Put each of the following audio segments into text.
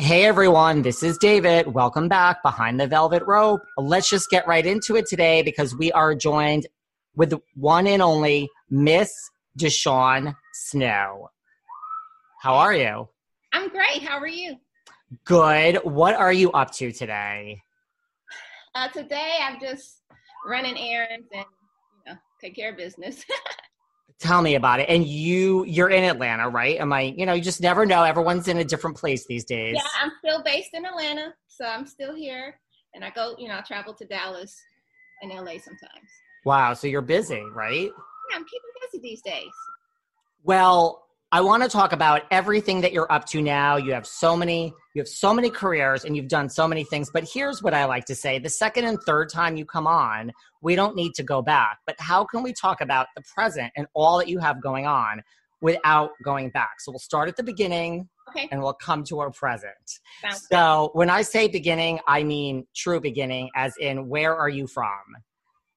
Hey everyone, this is David. Welcome back behind the velvet rope. Let's just get right into it today because we are joined with one and only Miss Deshawn Snow. How are you? I'm great. How are you? Good. What are you up to today? Uh, today I'm just running errands and you know take care of business. Tell me about it. And you you're in Atlanta, right? Am I, you know, you just never know. Everyone's in a different place these days. yeah, I'm still based in Atlanta, so I'm still here, and I go, you know, I travel to Dallas and LA sometimes. Wow, so you're busy, right? Yeah, I'm keeping busy these days. Well, I want to talk about everything that you're up to now. You have so many, you have so many careers and you've done so many things. But here's what I like to say the second and third time you come on, we don't need to go back. But how can we talk about the present and all that you have going on without going back? So we'll start at the beginning Okay. and we'll come to our present. Sounds So when I say beginning, I mean true beginning, as in where are you from?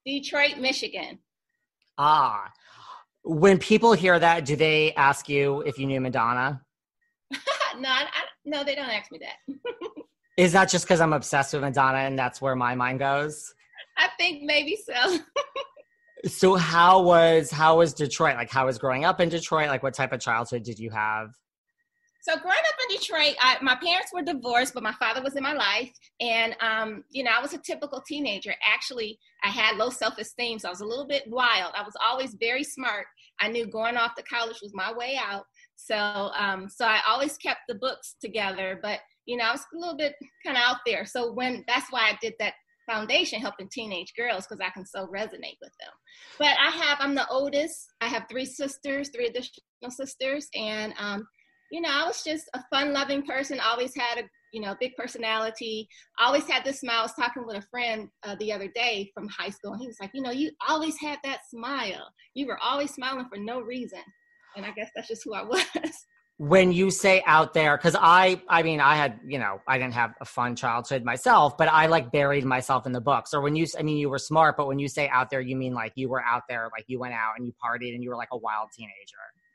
Detroit, Michigan. Ah. When people hear that, do they ask you if you knew Madonna? no, I, I, no, they don't ask me that. Is that just because I'm obsessed with Madonna and that's where my mind goes? I think maybe so. So how was how was Detroit? Like how was growing up in Detroit? Like what type of childhood did you have? So growing up in Detroit, I, my parents were divorced, but my father was in my life, and um, you know I was a typical teenager. Actually, I had low self-esteem, so I was a little bit wild. I was always very smart. I knew going off to college was my way out. So um, so I always kept the books together, but you know I was a little bit kind of out there. So when that's why I did that foundation helping teenage girls because I can so resonate with them. But I have I'm the oldest. I have three sisters, three additional sisters, and um, you know, I was just a fun loving person, always had a, you know, big personality, always had this smile. I was talking with a friend uh, the other day from high school, and he was like, you know, you always had that smile. You were always smiling for no reason. And I guess that's just who I was. When you say out there, because I I mean I had, you know, I didn't have a fun childhood myself, but I like buried myself in the books. Or when you I mean you were smart, but when you say out there, you mean like you were out there, like you went out and you partied and you were like a wild teenager.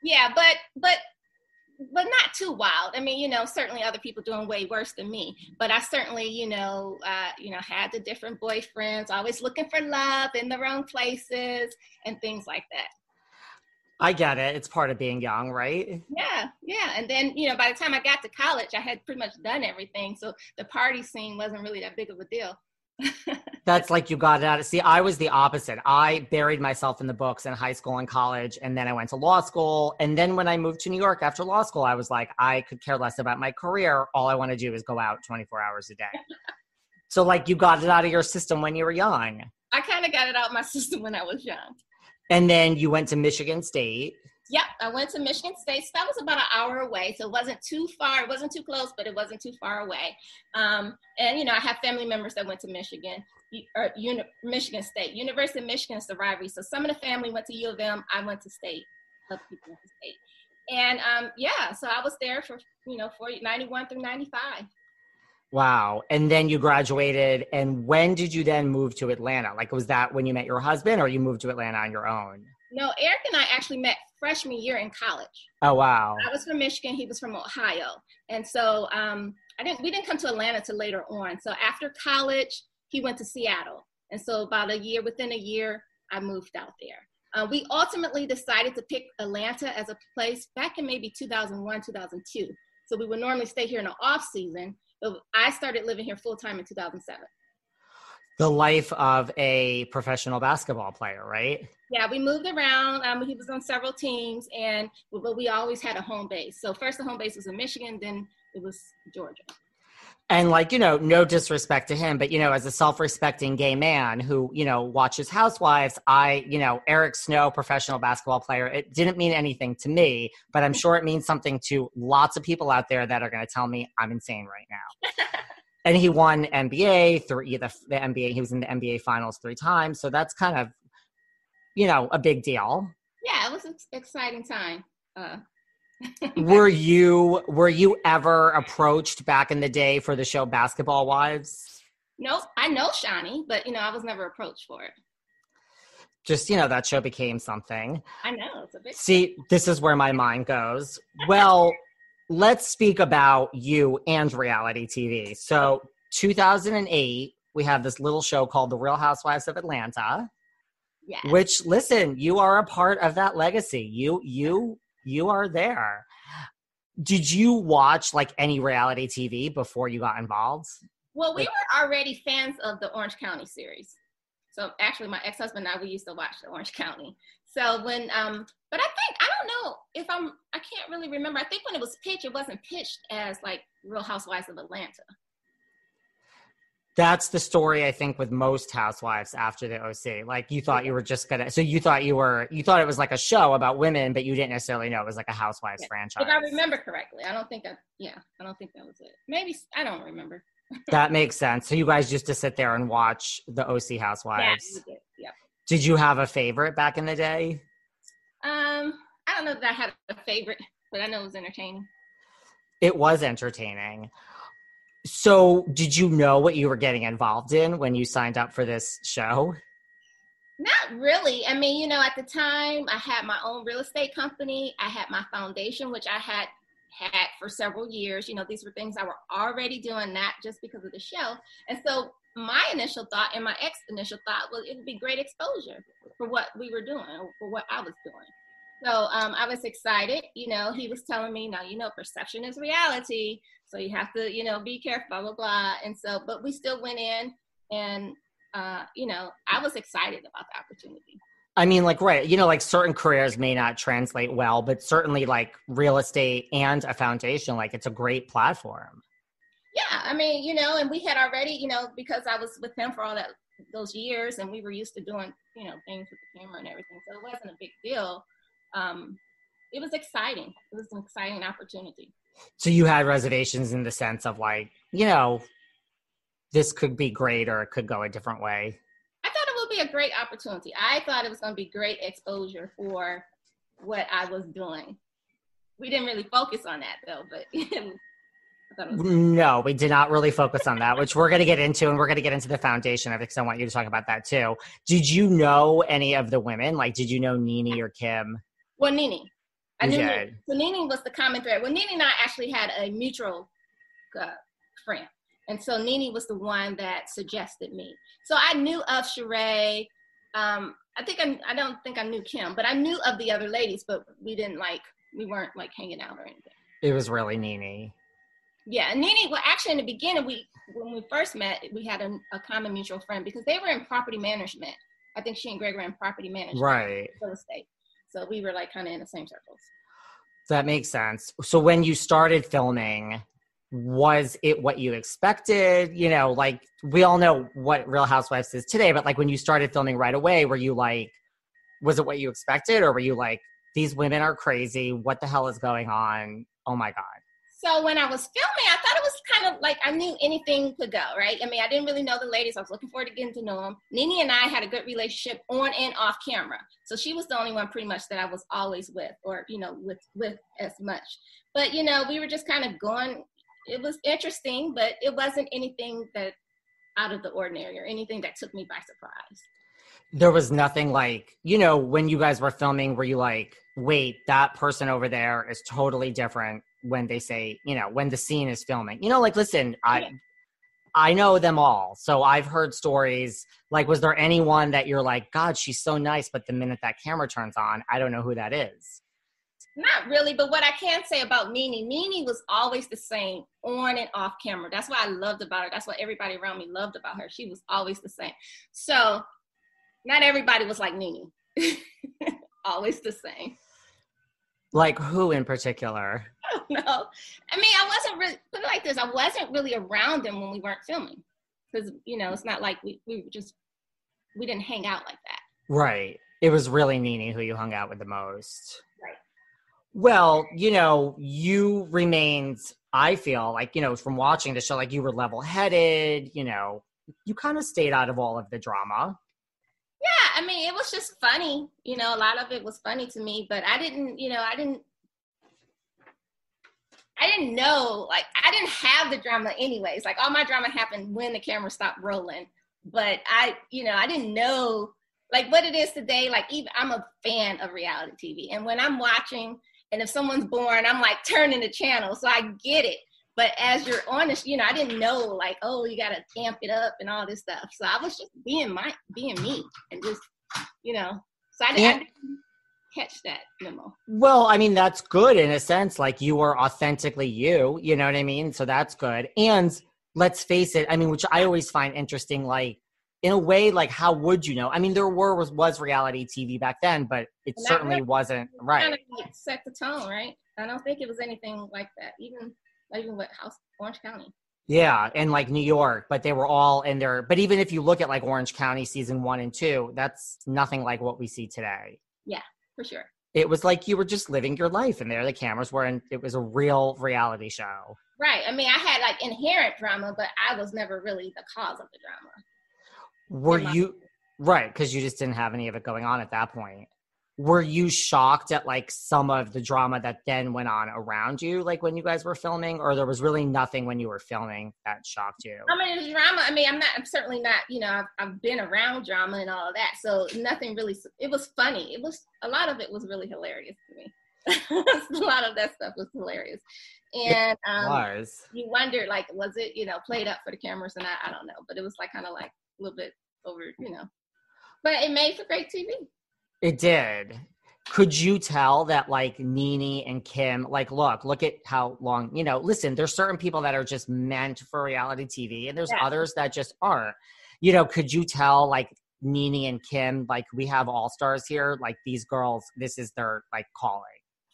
yeah, but, but, but not too wild. I mean, you know, certainly other people doing way worse than me. But I certainly, you know, uh, you know, had the different boyfriends, always looking for love in the wrong places and things like that. I get it. It's part of being young, right? Yeah, yeah. And then, you know, by the time I got to college, I had pretty much done everything. So the party scene wasn't really that big of a deal. That's like you got it out. Of. See, I was the opposite. I buried myself in the books in high school and college, and then I went to law school. And then when I moved to New York after law school, I was like, I could care less about my career. All I want to do is go out 24 hours a day. so, like, you got it out of your system when you were young. I kind of got it out of my system when I was young. And then you went to Michigan State. Yep, I went to Michigan State. So that was about an hour away, so it wasn't too far. It wasn't too close, but it wasn't too far away. Um, and you know, I have family members that went to Michigan or Uni- Michigan State, University of Michigan is the rivalry. So some of the family went to U of M. I went to State. Other people went to State. And um, yeah, so I was there for you know 40, 91 through 95. Wow. And then you graduated. And when did you then move to Atlanta? Like, was that when you met your husband or you moved to Atlanta on your own? No, Eric and I actually met freshman year in college. Oh, wow. I was from Michigan. He was from Ohio. And so um, I didn't, we didn't come to Atlanta till later on. So after college, he went to Seattle. And so about a year, within a year, I moved out there. Uh, we ultimately decided to pick Atlanta as a place back in maybe 2001, 2002. So we would normally stay here in the off season, but I started living here full time in 2007. The life of a professional basketball player, right? Yeah, we moved around. Um, he was on several teams, and but we always had a home base. So first the home base was in Michigan, then it was Georgia. And like, you know, no disrespect to him, but you know, as a self-respecting gay man who, you know, watches Housewives, I, you know, Eric Snow, professional basketball player, it didn't mean anything to me, but I'm sure it means something to lots of people out there that are going to tell me I'm insane right now. and he won NBA three the, the NBA, he was in the NBA finals three times, so that's kind of you know, a big deal. Yeah, it was an exciting time. Uh, were you were you ever approached back in the day for the show Basketball Wives? Nope, I know Shaunie, but you know I was never approached for it. Just you know that show became something. I know it's a big. See, this is where my mind goes. Well, let's speak about you and reality TV. So, 2008, we have this little show called The Real Housewives of Atlanta. Yes. Which listen, you are a part of that legacy. You you you are there. Did you watch like any reality TV before you got involved? Well, we were already fans of the Orange County series. So actually, my ex-husband and I we used to watch the Orange County. So when, um, but I think I don't know if I'm. I can't really remember. I think when it was pitched, it wasn't pitched as like Real Housewives of Atlanta. That's the story I think with most housewives after the OC. Like you thought you were just gonna, so you thought you were, you thought it was like a show about women, but you didn't necessarily know it was like a housewives yeah. franchise. If I remember correctly, I don't think that. Yeah, I don't think that was it. Maybe I don't remember. that makes sense. So you guys used to sit there and watch the OC housewives. Yeah, did. Did you have a favorite back in the day? Um, I don't know that I had a favorite, but I know it was entertaining. It was entertaining. So, did you know what you were getting involved in when you signed up for this show? Not really. I mean, you know, at the time, I had my own real estate company. I had my foundation, which I had had for several years. You know, these were things I were already doing, not just because of the show. And so, my initial thought and my ex initial thought was it would be great exposure for what we were doing, for what I was doing. So um, I was excited. You know, he was telling me, now, you know, perception is reality. So you have to, you know, be careful, blah, blah, blah. And so, but we still went in and, uh, you know, I was excited about the opportunity. I mean, like, right, you know, like certain careers may not translate well, but certainly like real estate and a foundation, like it's a great platform. Yeah. I mean, you know, and we had already, you know, because I was with him for all that, those years and we were used to doing, you know, things with the camera and everything. So it wasn't a big deal. Um, it was exciting. It was an exciting opportunity. So you had reservations in the sense of like, you know, this could be great or it could go a different way. I thought it would be a great opportunity. I thought it was going to be great exposure for what I was doing. We didn't really focus on that though, but no, we did not really focus on that, which we're going to get into, and we're going to get into the foundation of it because I want you to talk about that too. Did you know any of the women? Like, did you know Nene or Kim? Well, Nene. I knew Nene. so Nene was the common thread. Well, Nene and I actually had a mutual uh, friend. And so Nene was the one that suggested me. So I knew of Sheree. Um, I think I, I don't think I knew Kim, but I knew of the other ladies, but we didn't like, we weren't like hanging out or anything. It was really Nene. Yeah, Nene, well, actually, in the beginning, we when we first met, we had a, a common mutual friend because they were in property management. I think she and Greg were in property management, right? Real estate. So we were like kind of in the same circles. That makes sense. So when you started filming, was it what you expected? You know, like we all know what Real Housewives is today, but like when you started filming right away, were you like, was it what you expected, or were you like, these women are crazy. What the hell is going on? Oh my God. So when I was filming, I thought it was kind of like I knew anything could go, right? I mean, I didn't really know the ladies. I was looking forward to getting to know them. Nene and I had a good relationship on and off camera. So she was the only one pretty much that I was always with or, you know, with with as much. But, you know, we were just kind of going it was interesting, but it wasn't anything that out of the ordinary or anything that took me by surprise. There was nothing like, you know, when you guys were filming, were you like, wait, that person over there is totally different when they say, you know, when the scene is filming. You know, like listen, I. I know them all. So I've heard stories like was there anyone that you're like, God, she's so nice, but the minute that camera turns on, I don't know who that is. Not really, but what I can say about Nene, Nene was always the same on and off camera. That's what I loved about her. That's what everybody around me loved about her. She was always the same. So not everybody was like Nene. always the same. Like who in particular? no. I mean, I wasn't really put it like this. I wasn't really around them when we weren't filming. Because, you know, it's not like we, we just we didn't hang out like that. Right. It was really Nene who you hung out with the most. Right. Well, you know, you remained, I feel like, you know, from watching the show, like you were level headed, you know, you kind of stayed out of all of the drama. I mean, it was just funny. You know, a lot of it was funny to me, but I didn't, you know, I didn't I didn't know, like, I didn't have the drama anyways. Like, all my drama happened when the camera stopped rolling. But I, you know, I didn't know, like, what it is today. Like, even I'm a fan of reality TV. And when I'm watching and if someone's born, I'm like turning the channel. So I get it. But as you're honest, you know, I didn't know like, oh, you gotta amp it up and all this stuff. So I was just being my being me and just, you know. So I, yeah. I didn't catch that memo. Well, I mean, that's good in a sense. Like you were authentically you, you know what I mean? So that's good. And let's face it, I mean, which I always find interesting, like in a way, like how would you know? I mean, there were was, was reality TV back then, but it certainly really, wasn't right. Kind of like set the tone, right? I don't think it was anything like that. Even even with House Orange County. Yeah, and like New York, but they were all in there. But even if you look at like Orange County season one and two, that's nothing like what we see today. Yeah, for sure. It was like you were just living your life, and there the cameras were, and it was a real reality show. Right. I mean, I had like inherent drama, but I was never really the cause of the drama. Were you right? Because you just didn't have any of it going on at that point. Were you shocked at like some of the drama that then went on around you, like when you guys were filming, or there was really nothing when you were filming that shocked you? I mean, the drama. I mean, I'm not. I'm certainly not. You know, I've, I've been around drama and all of that, so nothing really. It was funny. It was a lot of it was really hilarious to me. a lot of that stuff was hilarious and um, you wonder like was it you know played up for the cameras and I, I don't know but it was like kind of like a little bit over, you know. But it made for great TV. It did. Could you tell that like Nene and Kim, like, look, look at how long, you know, listen, there's certain people that are just meant for reality TV and there's yeah. others that just aren't. You know, could you tell like Nene and Kim, like we have all stars here, like these girls, this is their like calling?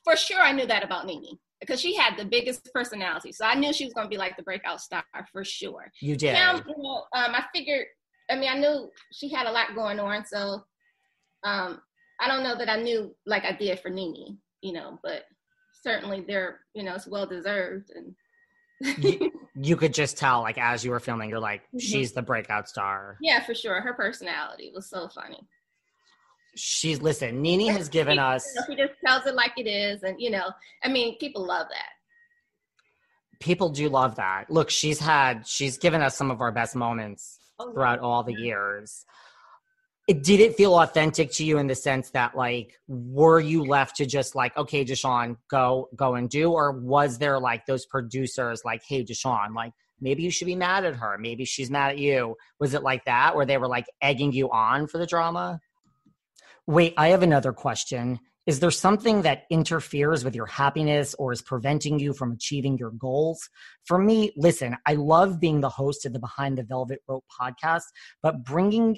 For sure, I knew that about Nene because she had the biggest personality. So I knew she was going to be like the breakout star for sure. You did. Kim, you know, um, I figured I mean, I knew she had a lot going on, so um, I don't know that I knew like I did for Nene, you know, but certainly they're, you know, it's well deserved and you, you, could just tell like as you were filming you're like mm-hmm. she's the breakout star. Yeah for sure. Her personality was so funny. She's listen Nene has given us you know, she just tells it like it is and you know i mean people love that. People do love that. Look she's had she's given us some of our best moments oh, throughout all the years. It, did it feel authentic to you in the sense that like were you left to just like okay DeShawn go go and do? Or was there like those producers like hey DeShawn like maybe you should be mad at her. Maybe she's mad at you. Was it like that where they were like egging you on for the drama? Wait I have another question. Is there something that interferes with your happiness or is preventing you from achieving your goals? For me, listen, I love being the host of the Behind the Velvet Rope podcast, but bringing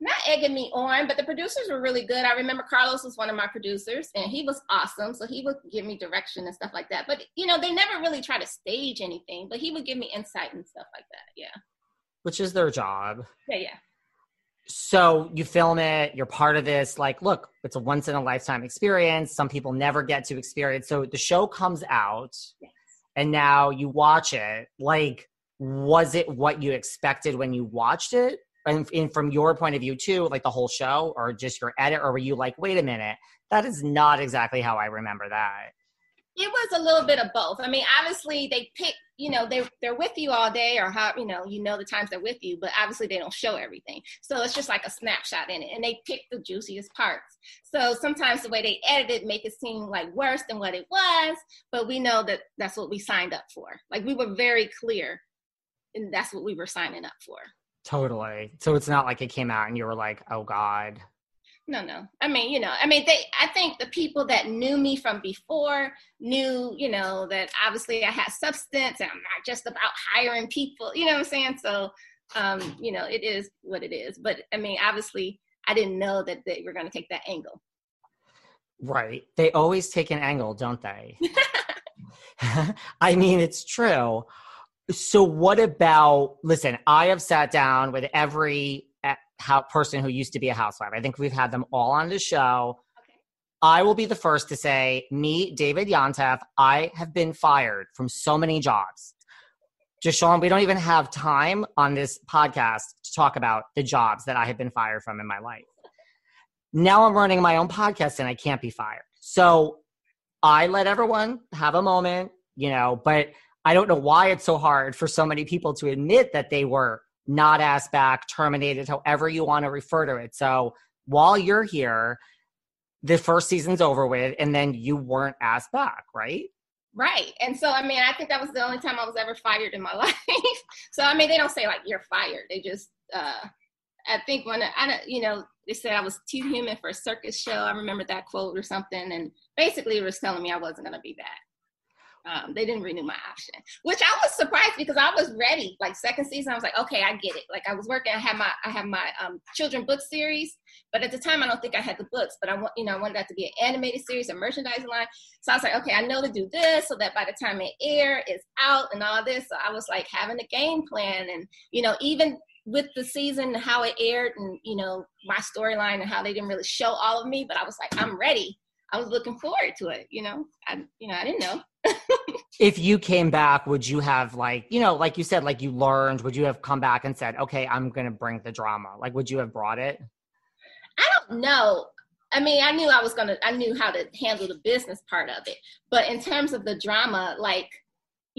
not egging me on, but the producers were really good. I remember Carlos was one of my producers and he was awesome. So he would give me direction and stuff like that. But, you know, they never really try to stage anything, but he would give me insight and stuff like that. Yeah. Which is their job. Yeah, yeah. So you film it, you're part of this. Like, look, it's a once in a lifetime experience. Some people never get to experience. So the show comes out yes. and now you watch it. Like, was it what you expected when you watched it? And, and from your point of view too, like the whole show or just your edit, or were you like, wait a minute, that is not exactly how I remember that? It was a little bit of both. I mean, obviously they pick, you know, they they're with you all day or how, you know, you know the times they're with you, but obviously they don't show everything. So it's just like a snapshot in it and they pick the juiciest parts. So sometimes the way they edit it make it seem like worse than what it was, but we know that that's what we signed up for. Like we were very clear and that's what we were signing up for. Totally. So it's not like it came out and you were like, oh God. No, no. I mean, you know, I mean, they, I think the people that knew me from before knew, you know, that obviously I had substance and I'm not just about hiring people, you know what I'm saying? So, um, you know, it is what it is. But I mean, obviously, I didn't know that they were going to take that angle. Right. They always take an angle, don't they? I mean, it's true. So, what about? Listen, I have sat down with every eh, how, person who used to be a housewife. I think we've had them all on the show. Okay. I will be the first to say, me, David Yontef, I have been fired from so many jobs. DeShawn, we don't even have time on this podcast to talk about the jobs that I have been fired from in my life. Now I'm running my own podcast and I can't be fired. So I let everyone have a moment, you know, but I don't know why it's so hard for so many people to admit that they were not asked back, terminated, however you want to refer to it. So while you're here, the first season's over with, and then you weren't asked back, right? Right. And so, I mean, I think that was the only time I was ever fired in my life. so, I mean, they don't say like you're fired. They just, uh, I think when I, you know, they said I was too human for a circus show. I remember that quote or something. And basically, it was telling me I wasn't going to be back um, they didn't renew my option, which I was surprised because I was ready. Like second season, I was like, okay, I get it. Like I was working, I had my I have my um, children book series, but at the time I don't think I had the books. But I want you know I wanted that to be an animated series, a merchandising line. So I was like, okay, I know to do this so that by the time it air, it's out and all this. So I was like having a game plan, and you know even with the season how it aired and you know my storyline and how they didn't really show all of me, but I was like, I'm ready. I was looking forward to it. You know, I you know I didn't know if you came back, would you have like, you know, like you said, like you learned, would you have come back and said, okay, I'm going to bring the drama? Like, would you have brought it? I don't know. I mean, I knew I was going to, I knew how to handle the business part of it. But in terms of the drama, like,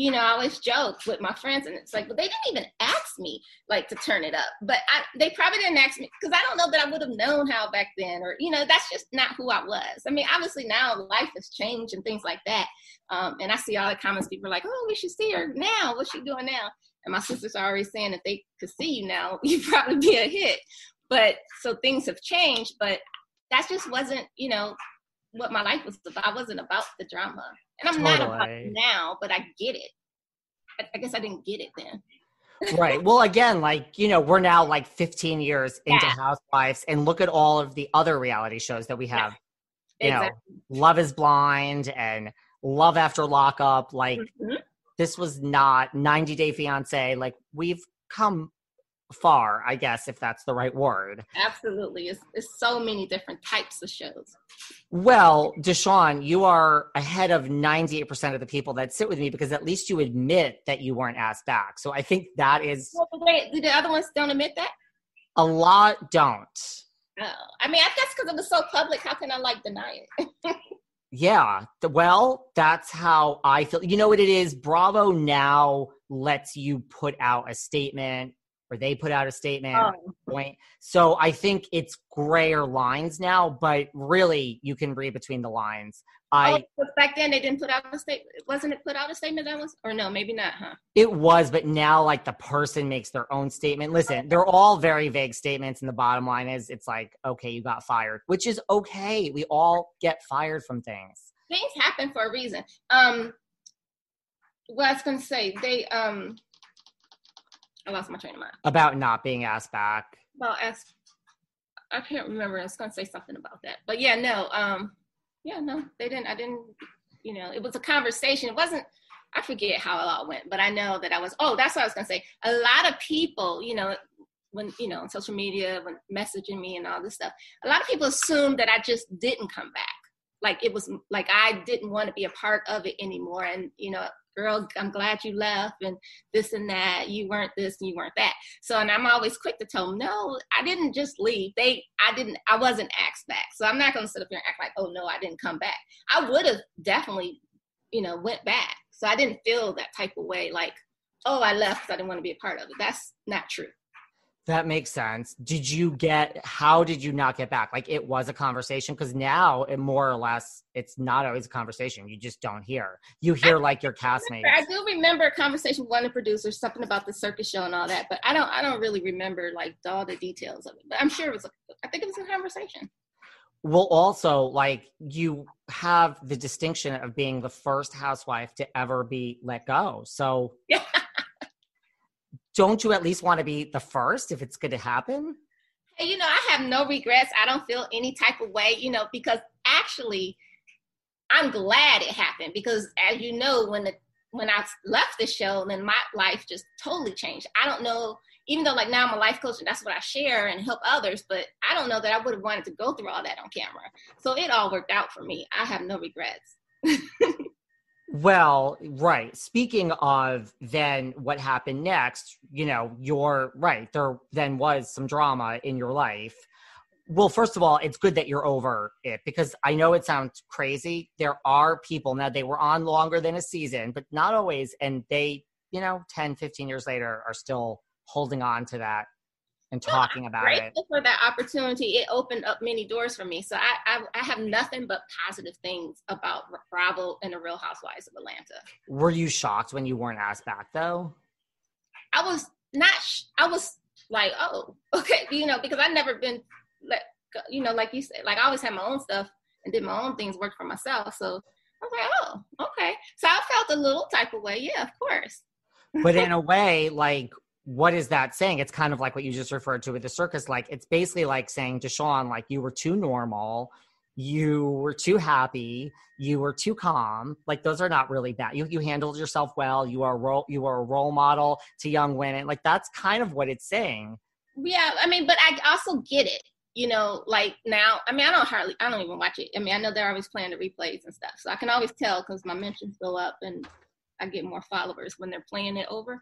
you know, I always joke with my friends, and it's like, but they didn't even ask me like to turn it up. But I, they probably didn't ask me because I don't know that I would have known how back then, or you know, that's just not who I was. I mean, obviously now life has changed and things like that. Um, and I see all the comments people are like, "Oh, we should see her now. What's she doing now?" And my sisters are already saying if they could see you now, you'd probably be a hit. But so things have changed, but that just wasn't, you know, what my life was about. I wasn't about the drama. And I'm totally. not it now, but I get it. I, I guess I didn't get it then. right. Well, again, like, you know, we're now like 15 years into yeah. Housewives and look at all of the other reality shows that we have. Yeah. You exactly. know, Love is Blind and Love After Lockup. Like, mm-hmm. this was not 90 Day Fiance. Like, we've come far, I guess, if that's the right word. Absolutely. It's, it's so many different types of shows. Well, Deshawn, you are ahead of 98% of the people that sit with me because at least you admit that you weren't asked back. So I think that is. Well, wait, the other ones don't admit that? A lot don't. Oh, I mean, I guess because it was so public, how can I like deny it? yeah. Well, that's how I feel. You know what it is? Bravo now lets you put out a statement or they put out a statement. Oh. Point. So I think it's grayer lines now, but really you can read between the lines. I oh, back then they didn't put out a statement. Wasn't it put out a statement that was, or no, maybe not, huh? It was, but now like the person makes their own statement. Listen, they're all very vague statements, and the bottom line is it's like, okay, you got fired, which is okay. We all get fired from things. Things happen for a reason. Um, what I was gonna say, they um I lost my train of mind. About not being asked back. Well, ask. I can't remember. I was gonna say something about that, but yeah, no. Um, yeah, no, they didn't. I didn't. You know, it was a conversation. It wasn't. I forget how it all went, but I know that I was. Oh, that's what I was gonna say. A lot of people, you know, when you know, on social media, when messaging me and all this stuff, a lot of people assumed that I just didn't come back. Like it was like I didn't want to be a part of it anymore, and you know, girl, I'm glad you left and this and that. You weren't this and you weren't that. So, and I'm always quick to tell them, no, I didn't just leave. They, I didn't, I wasn't asked back. So I'm not going to sit up here and act like, oh no, I didn't come back. I would have definitely, you know, went back. So I didn't feel that type of way like, oh, I left because I didn't want to be a part of it. That's not true. That makes sense. Did you get how did you not get back? Like it was a conversation because now it more or less it's not always a conversation. You just don't hear. You hear like your castmates. I do remember a conversation with one of the producers, something about the circus show and all that, but I don't I don't really remember like all the details of it. But I'm sure it was I think it was a conversation. Well, also like you have the distinction of being the first housewife to ever be let go. So yeah don't you at least want to be the first if it's going to happen? You know, I have no regrets. I don't feel any type of way, you know, because actually, I'm glad it happened because, as you know, when the when I left the show, then my life just totally changed. I don't know, even though like now I'm a life coach and that's what I share and help others, but I don't know that I would have wanted to go through all that on camera. So it all worked out for me. I have no regrets. Well, right. Speaking of then what happened next, you know, you're right. There then was some drama in your life. Well, first of all, it's good that you're over it because I know it sounds crazy. There are people now, they were on longer than a season, but not always. And they, you know, 10, 15 years later are still holding on to that and talking about grateful it. for that opportunity. It opened up many doors for me. So I, I, I have nothing but positive things about Bravo and the Real Housewives of Atlanta. Were you shocked when you weren't asked back though? I was not. I was like, oh, okay, you know, because I've never been like, you know, like you said, like I always had my own stuff and did my own things, worked for myself. So I was like, oh, okay. So I felt a little type of way. Yeah, of course. but in a way, like what is that saying? It's kind of like what you just referred to with the circus. Like it's basically like saying to Sean, like you were too normal, you were too happy, you were too calm. Like those are not really bad. You you handled yourself well. You are role you are a role model to young women. Like that's kind of what it's saying. Yeah, I mean, but I also get it. You know, like now, I mean, I don't hardly, I don't even watch it. I mean, I know they're always playing the replays and stuff, so I can always tell because my mentions go up and I get more followers when they're playing it over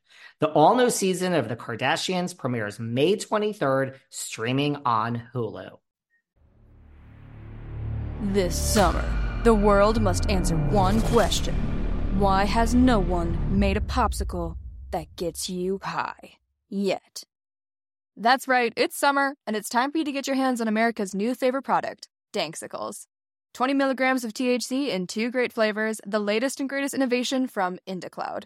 The all new season of The Kardashians premieres May 23rd, streaming on Hulu. This summer, the world must answer one question Why has no one made a popsicle that gets you high yet? That's right, it's summer, and it's time for you to get your hands on America's new favorite product, Danksicles. 20 milligrams of THC in two great flavors, the latest and greatest innovation from IndaCloud.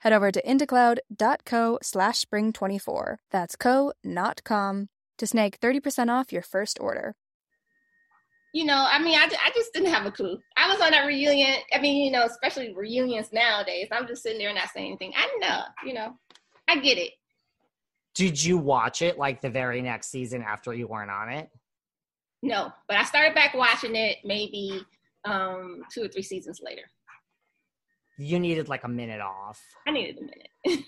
Head over to indacloud.co slash spring24. That's co, not com, to snag 30% off your first order. You know, I mean, I, I just didn't have a clue. I was on that reunion. I mean, you know, especially reunions nowadays. I'm just sitting there and not saying anything. I know, you know, I get it. Did you watch it like the very next season after you weren't on it? No, but I started back watching it maybe um, two or three seasons later you needed like a minute off. I needed a minute.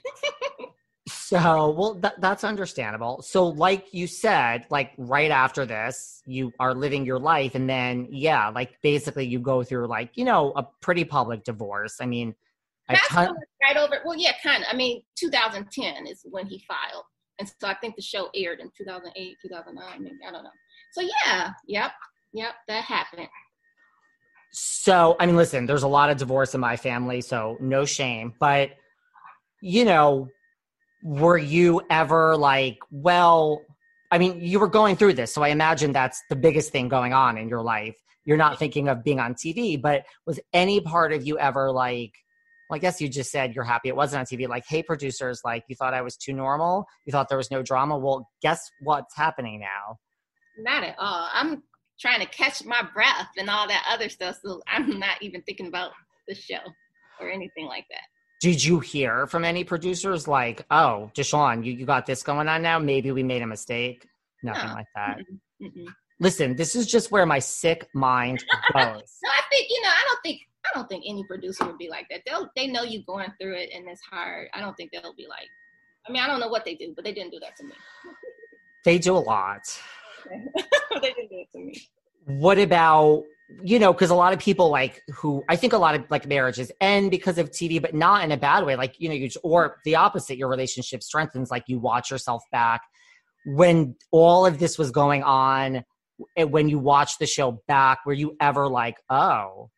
so, well, that, that's understandable. So, like you said, like right after this, you are living your life, and then yeah, like basically you go through like you know a pretty public divorce. I mean, that's ton- right over. Well, yeah, kind of. I mean, 2010 is when he filed, and so I think the show aired in 2008, 2009, maybe I don't know. So yeah, yep, yep, that happened. So, I mean, listen, there's a lot of divorce in my family, so no shame. But, you know, were you ever like, well, I mean, you were going through this, so I imagine that's the biggest thing going on in your life. You're not thinking of being on TV, but was any part of you ever like, well, I guess you just said you're happy it wasn't on TV. Like, hey, producers, like, you thought I was too normal? You thought there was no drama? Well, guess what's happening now? Not at all. I'm trying to catch my breath and all that other stuff. So I'm not even thinking about the show or anything like that. Did you hear from any producers like, oh, DeShawn, you, you got this going on now? Maybe we made a mistake? Nothing no. like that. mm mm Listen, this is just where my sick mind goes. no, I think, you know, I don't think I don't think any producer would be like that. They'll they know you going through it and it's hard. I don't think they'll be like I mean, I don't know what they do, but they didn't do that to me. they do a lot. they didn't do it to me. What about you know because a lot of people like who i think a lot of like marriages end because of tv but not in a bad way. Like you know you or the opposite your relationship strengthens like you watch yourself back. When all of this was going on when you watch the show back were you ever like oh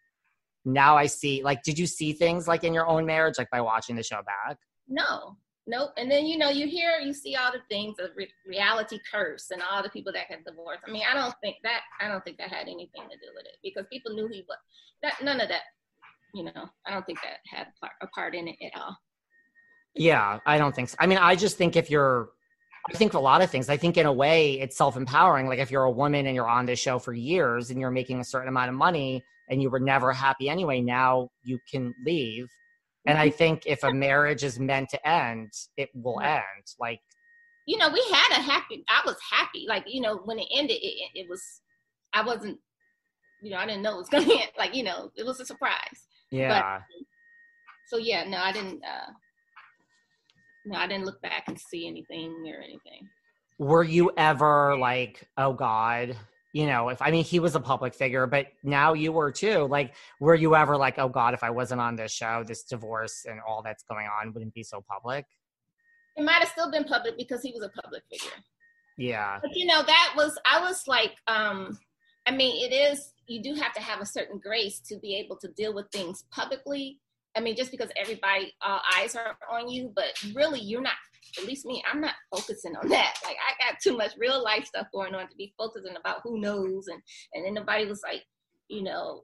now i see like did you see things like in your own marriage like by watching the show back? No nope. And then you know you hear you see all the things of re- reality curse and all the people that had divorced. I mean, I don't think that I don't think that had anything to do with it because people knew he was that none of that. You know, I don't think that had a part, a part in it at all. Yeah, I don't think so. I mean, I just think if you're I think a lot of things. I think in a way it's self empowering. Like if you're a woman and you're on this show for years and you're making a certain amount of money and you were never happy anyway, now you can leave and I think if a marriage is meant to end, it will end. Like, you know, we had a happy. I was happy. Like, you know, when it ended, it, it was. I wasn't. You know, I didn't know it was gonna end. Like, you know, it was a surprise. Yeah. But, so yeah, no, I didn't. uh No, I didn't look back and see anything or anything. Were you ever like, oh God, you know, if I mean, he was a public figure, but now you were too. Like, were you ever like, oh God, if I wasn't on this show, this divorce and all that's going on wouldn't be so public? It might have still been public because he was a public figure. Yeah. But you know, that was, I was like, um, I mean, it is, you do have to have a certain grace to be able to deal with things publicly. I mean, just because everybody, all eyes are on you, but really you're not at least me, I'm not focusing on that. Like I got too much real life stuff going on to be focusing about who knows and and then nobody was like, you know,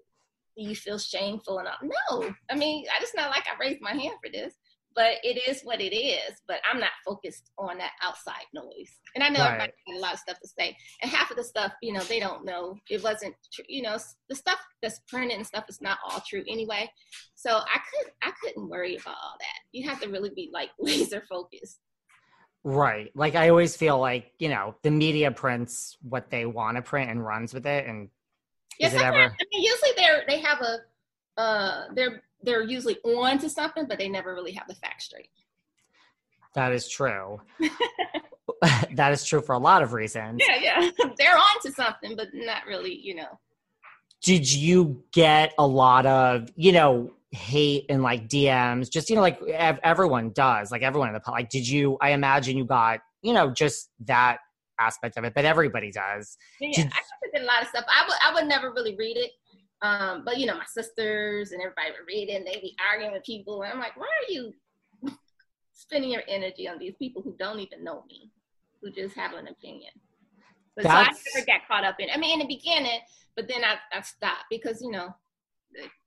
do you feel shameful and all. No, I mean, I just not like I raised my hand for this, but it is what it is. But I'm not focused on that outside noise. And I know right. everybody got a lot of stuff to say, and half of the stuff, you know, they don't know. It wasn't, true. you know, the stuff that's printed and stuff is not all true anyway. So I could, I couldn't worry about all that. You have to really be like laser focused. Right. Like I always feel like, you know, the media prints what they want to print and runs with it and Yes, ever... I mean, usually they're they have a uh they're they're usually on to something, but they never really have the facts straight. That is true. that is true for a lot of reasons. Yeah, yeah. They're on to something, but not really, you know. Did you get a lot of, you know, hate and like DMs? Just, you know, like everyone does, like everyone in the like, did you, I imagine you got, you know, just that aspect of it, but everybody does. Yeah, did, I did a lot of stuff. I would, I would never really read it. Um, but you know, my sisters and everybody would read it and they'd be arguing with people. And I'm like, why are you spending your energy on these people who don't even know me, who just have an opinion? But so I never got caught up in I mean, in the beginning, but then I, I stopped because, you know,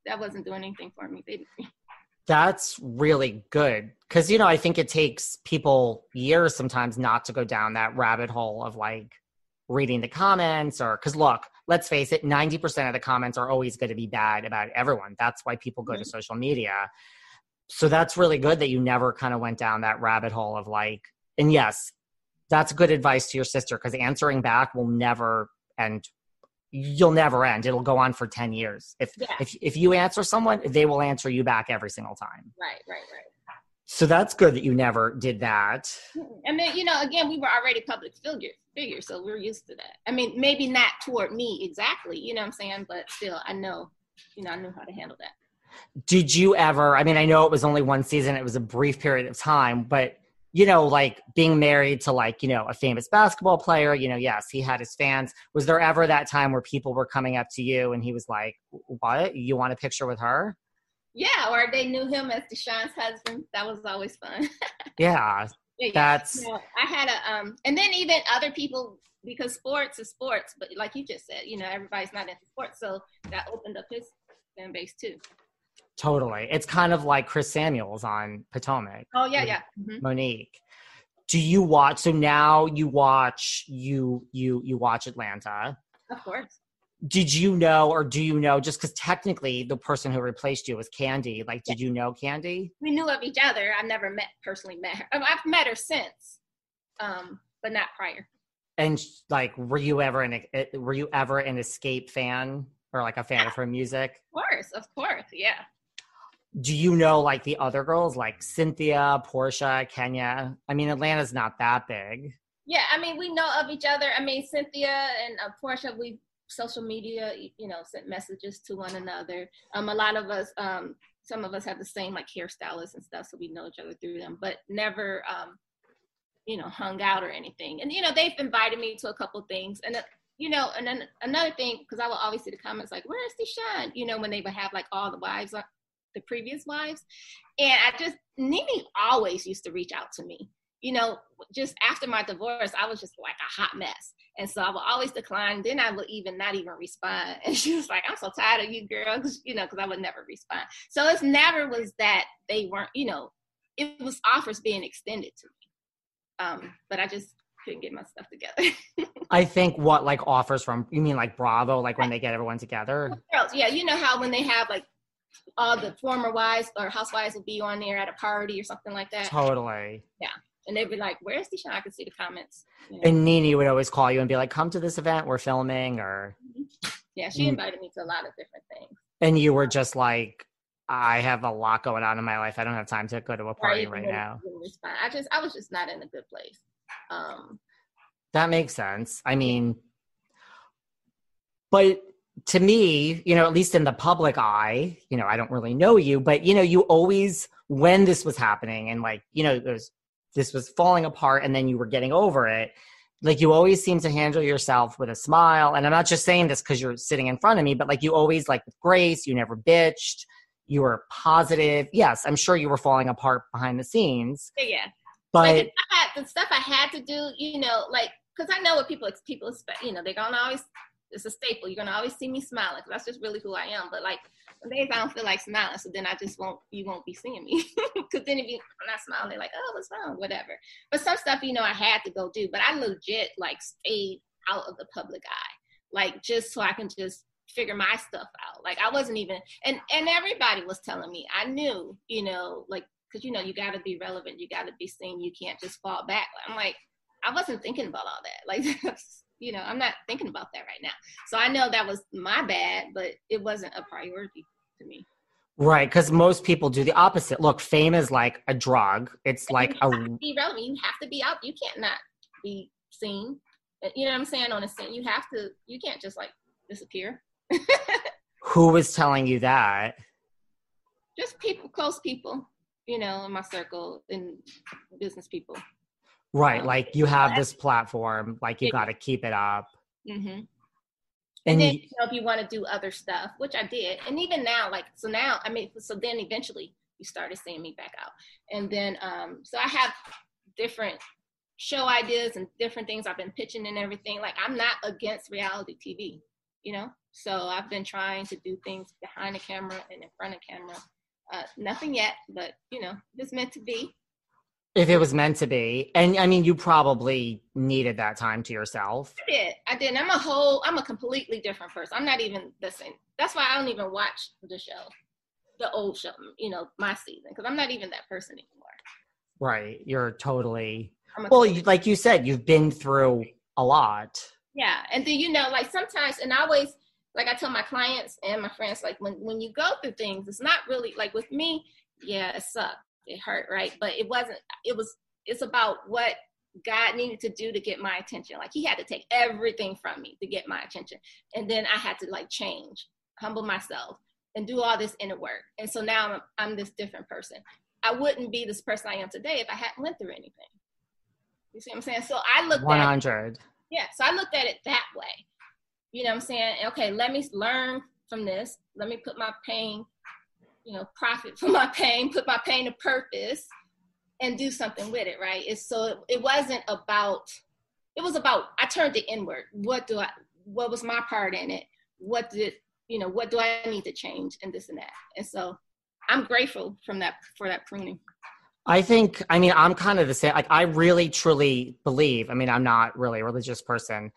that wasn't doing anything for me. They, that's really good because you know i think it takes people years sometimes not to go down that rabbit hole of like reading the comments or because look let's face it 90% of the comments are always going to be bad about everyone that's why people go mm-hmm. to social media so that's really good that you never kind of went down that rabbit hole of like and yes that's good advice to your sister because answering back will never end you'll never end it'll go on for 10 years if yeah. if if you answer someone they will answer you back every single time right right right so that's good that you never did that. Mm-hmm. And then, you know, again, we were already public figures, figure, so we're used to that. I mean, maybe not toward me exactly, you know what I'm saying? But still, I know, you know, I knew how to handle that. Did you ever, I mean, I know it was only one season, it was a brief period of time, but you know, like being married to like, you know, a famous basketball player, you know, yes, he had his fans. Was there ever that time where people were coming up to you and he was like, What? You want a picture with her? Yeah, or they knew him as DeShawn's husband. That was always fun. yeah, yeah, that's. You know, I had a um, and then even other people because sports is sports, but like you just said, you know, everybody's not into sports, so that opened up his fan base too. Totally, it's kind of like Chris Samuels on Potomac. Oh yeah, yeah. Mm-hmm. Monique, do you watch? So now you watch you you you watch Atlanta. Of course did you know or do you know just because technically the person who replaced you was Kandi, like did you know Kandi? we knew of each other i've never met personally met her i've met her since um but not prior and like were you ever an were you ever an Xscape fan or like a fan yeah. of her music of course of course yeah do you know like the other girls like cynthia Porsha kenya i mean atlanta's not that big yeah i mean we know of each other i mean cynthia and uh, Porsha we social media, you know, sent messages to one another. Um, a lot of us, um, some of us have the same like hairstylists and stuff, so we know each other through them, but never, um, you know, hung out or anything. And you know, they've invited me to a couple things, and uh, you know, and then another thing because I will always see the comments like, "Where's DeShawn?" You know, when they would have like all the wives, the previous wives, and I just Nene always used to reach out to me. You know, just after my divorce, I was just like a hot mess and so I would always decline. Then I would even not even respond. And she was like, I'm so tired of you girls, you know, because I would never respond. So it's never was that they weren't, you know, it was offers being extended to me. Um, but I just couldn't get my stuff together. I think what like offers from you mean like Bravo, like when they get everyone together? Girls, yeah, you know how when they have like all the former wives or housewives will be on there at a party or something like that. Totally. Yeah and they'd be like, "Where's DeShawn?" I could see the comments. You know? And Nene would always call you and be like, "Come to this event. We're filming." Or mm-hmm. yeah, she mm. invited me to a lot of different things. And you were just like, "I have a lot going on in my life. I don't have time to go to a party right, right now." I just, I was just not in a good place. Um, that makes sense. I mean, but to me, you know, at least in the public eye, you know, I don't really know you, but you know, you always when this was happening and like, you know, there's this was falling apart and then you were getting over it like you always seem to handle yourself with a smile. And i'm not just saying this because you're sitting in front of me but like you always like with grace you never bitched you were positive. Yes i'm sure you were falling apart behind the scenes. Yeah. But like had, the stuff i had to do you know like because i know what people people expect you know they're gonna always it's a staple. You're gonna always see me smiling that's just really who I am. But like some days I don't feel like smiling, so then I just won't. You won't be seeing me because then if you I'm not smiling, they're like, oh, what's wrong? Whatever. But some stuff, you know, I had to go do. But I legit like stayed out of the public eye, like just so I can just figure my stuff out. Like I wasn't even, and and everybody was telling me. I knew, you know, like because you know you got to be relevant, you got to be seen. You can't just fall back. I'm like, I wasn't thinking about all that. Like you know, I'm not thinking about that right now. So I know that was my bad, but it wasn't a priority to me. Right, because most people do the opposite. Look, fame is like a drug. It's And like a be relevant. You have to be out. You can't not be seen. Uh, You know what I'm saying? On a scene, you have to. You can't just like disappear. who was telling you that? just people, close people. You know, in my circle, and business people. Right, like you have this platform, like you got to keep it up. hmm And, And then you- you know, if you want to do other stuff, which I did, and even now, like so now, I mean, so then eventually you started seeing me back out, and then um, so I have different show ideas and different things I've been pitching and everything. Like I'm not against reality TV, you know. So I've been trying to do things behind the camera and in front of camera. Uh, nothing yet, but you know, it's meant to be. If it was meant to be, and I mean, you probably needed that time to yourself. I did. I did. And I'm a whole. I'm a completely different person. I'm not even the same. That's why I don't even watch the show, the old show. You know, my season, because I'm not even that person anymore. Right, you're totally well. You, like you said, you've been through a lot. yeah. And then you know, like sometimes, and I always, like I tell my clients and my friends, like when when you go through things, it's not really like with me. Yeah, it sucked. It hurt, right? But it wasn't. It was. It's about what God needed to do to get my attention. Like He had to take everything from me to get my attention, and then I had to like change, humble myself, and do all this inner work. And so now I'm, I'm this different person. I wouldn't be this person I am today if I hadn't went through anything. You see what I'm saying? So I looked One at hundred. yeah, so I looked at it that way. You know what I'm saying? Okay, let me learn from this. Let me put my pain, you know, profit from my pain, put my pain to purpose and do something with it, right? It's so it, it wasn't about it was about I turned it inward. What do I what was my part in it? What did you know, what do I need to change and this and that? And so I'm grateful from that for that pruning. I think, I mean, I'm kind of the same. Like, I really truly believe, I mean, I'm not really a religious person.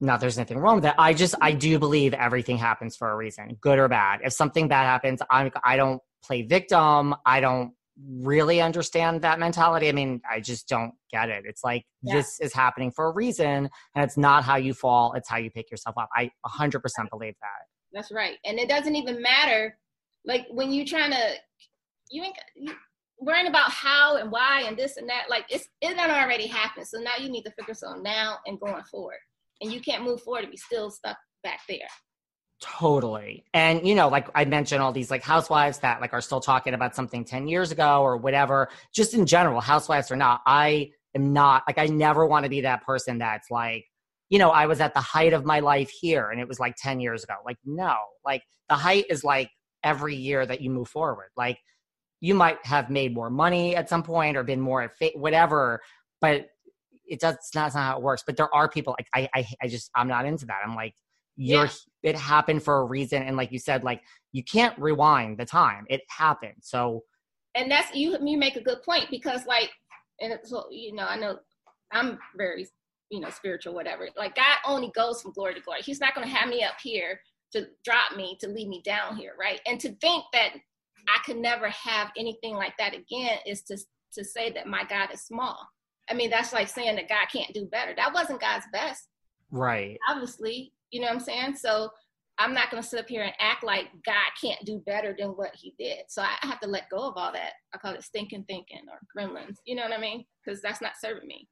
Not there's nothing wrong with that. I just, I do believe everything happens for a reason, good or bad. If something bad happens, I'm, I don't play victim. I don't really understand that mentality. I mean, I just don't get it. It's like, Yeah. this is happening for a reason, and it's not how you fall, it's how you pick yourself up. I 100% believe that. That's right. And it doesn't even matter. Like when you're trying to, you ain't you, worrying about how and why and this and that. Like it's it done already happened. So now you need to focus on now and going forward. And you can't move forward if you're still stuck back there. Totally. And you know, like I mentioned all these like housewives that like are still talking about something 10 years ago or whatever, just in general, housewives or not. I am not like I never want to be that person that's like, you know, I was at the height of my life here and it was like 10 years ago. Like no. Like the height is like every year that you move forward. Like you might have made more money at some point or been more at whatever, but it does it's not, that's not how it works. But there are people like I I I just I'm not into that. I'm like you're Yeah. it happened for a reason and like you said like you can't rewind the time it happened so And that's you you make a good point because like and it's, so you know, I know I'm very, you know, spiritual, whatever. Like God only goes from glory to glory. He's not gonna have me up here to drop me, to lead me down here, right? And to think that I could never have anything like that again is to to say that my God is small. I mean, that's like saying that God can't do better. That wasn't God's best, right obviously. You know what I'm saying? So I'm not going to sit up here and act like God can't do better than what he did. So I have to let go of all that. I call it stinking thinking or gremlins. You know what I mean? Because that's not serving me.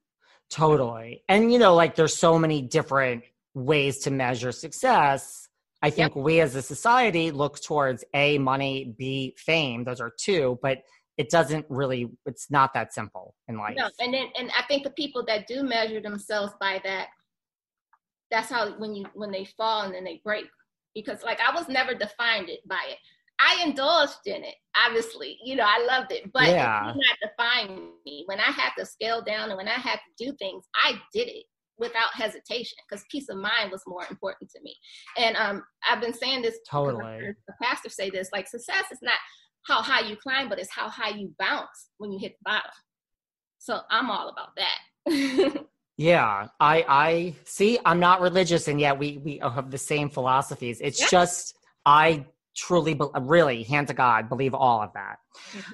totally and you know like there's so many different ways to measure success i think we as a society look towards a money b fame those are two but it doesn't really it's not that simple in life No, and then and I think the people that do measure themselves by that, that's how when you when they fall and then they break. Because like I was never defined it by it. I indulged in it, obviously. You know, I loved it, but Yeah. it did not define me. When I had to scale down and when I had to do things, I did it. without hesitation because peace of mind was more important to me. And um, I've been saying this totally. The pastor say this like success is not how high you climb, but it's how high you bounce when you hit the bottom. So I'm all about that. yeah, I I see. I'm not religious, and yet we we have the same philosophies. It's yeah. just I truly, really, hand to God, believe all of that. Mm-hmm.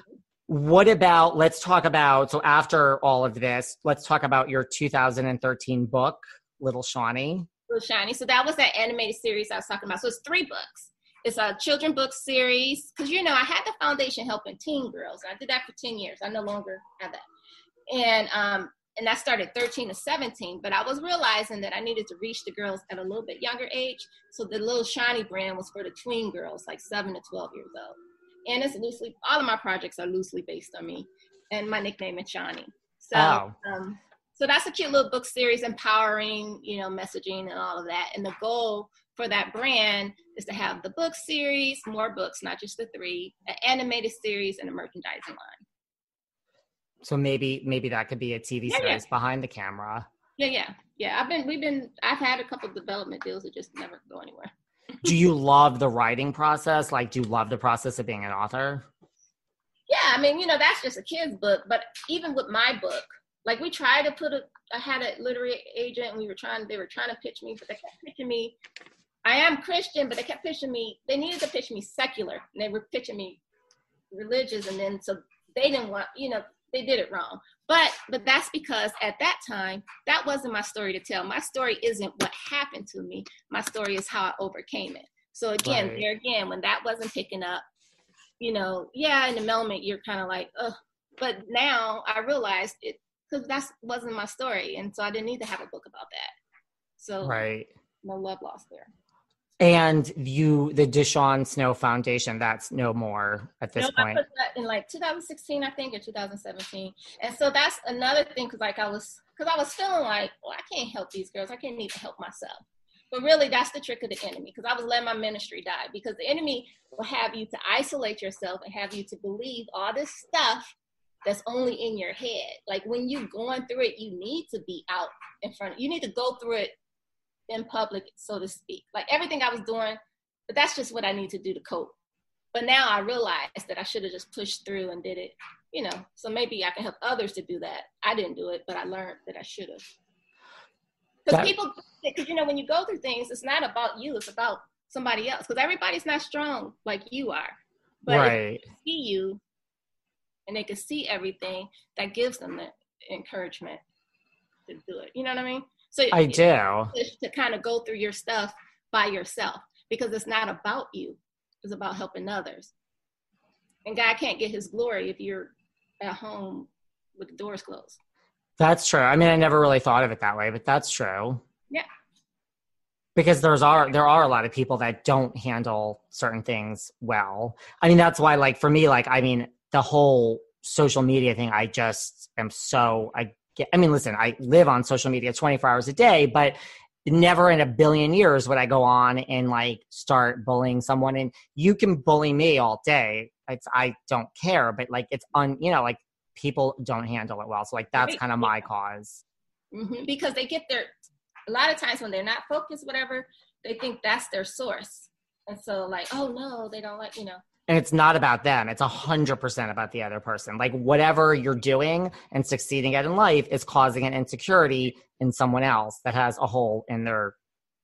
What about, let's talk about, so after all of this, let's talk about your 2013 book, Little Shani. Little Shani. So that was that animated series I was talking about. So it's three books. It's a children book series because you know I had the foundation helping teen girls. I did that for 10 years. I no longer have that. And um, and that started 13 to 17 but i was realizing that i needed to reach the girls at a little bit younger age so the little Shani brand was for the tween girls like 7 to 12 years old and it's loosely all of my projects are loosely based on me and my nickname is shani so oh. um, so that's a cute little book series empowering you know messaging and all of that and the goal for that brand is to have the book series more books not just the three an animated series and a merchandising line so maybe maybe that could be a TV yeah, series yeah. behind the camera. Yeah, yeah, yeah. I've been we've been I've had a couple development deals that just never go anywhere. do you love the writing process? Like, do you love the process of being an author? Yeah, I mean, you know, that's just a kid's book. But even with my book, like we tried to put a, I had a literary agent, and we were trying, they were trying to pitch me, but they kept pitching me. I am Christian, but they kept pitching me. They needed to pitch me secular, and they were pitching me religious, and then so they didn't want, you know, they did it wrong. But but that's because at that time that wasn't my story to tell. My story isn't what happened to me. My story is how I overcame it. So again, right. there again, when that wasn't picking up, you know, yeah, in the moment you're kind of like, ugh. But now I realized it because that wasn't my story, and so I didn't need to have a book about that. So right, no love lost there. And you, the DeShawn Snow Foundation, that's no more at this no, point. I put that in like 2016, I think, or 2017. And so that's another thing, because like I was, because I was feeling like, well, I can't help these girls. I can't even help myself. But really, that's the trick of the enemy, because I was letting my ministry die. Because the enemy will have you to isolate yourself and have you to believe all this stuff that's only in your head. Like when you're going through it, you need to be out in front. You need to go through it in public, so to speak. Like everything I was doing, but that's just what I need to do to cope. But now I realize that I should have just pushed through and did it, you know. So maybe I can help others to do that. I didn't do it, but I learned that I should have. Because people, because you know, when you go through things, it's not about you; it's about somebody else. Because everybody's not strong like you are. But right. see you, and they can see everything, that gives them the encouragement to do it. You know what I mean? So I do to kind of go through your stuff by yourself because it's not about you; it's about helping others. And God can't get His glory if you're at home with the doors closed. That's true. I mean, I never really thought of it that way, but that's true. Yeah. Because there's are there are a lot of people that don't handle certain things well. I mean, that's why, like, for me, like, I mean, the whole social media thing, I just am so I get, I mean, listen, I live on social media 24 hours a day, but never in a billion years would I go on and like start bullying someone. And you can bully me all day. It's, I don't care, but like it's on, you know, like people don't handle it well. So like that's kind of my cause. Mm-hmm. Because they get their, a lot of times when they're not focused, whatever, they think that's their source. And so like, oh no, they don't like, you know, and it's not about them. It's a hundred percent about the other person. Like whatever you're doing and succeeding at in life is causing an insecurity in someone else that has a hole in their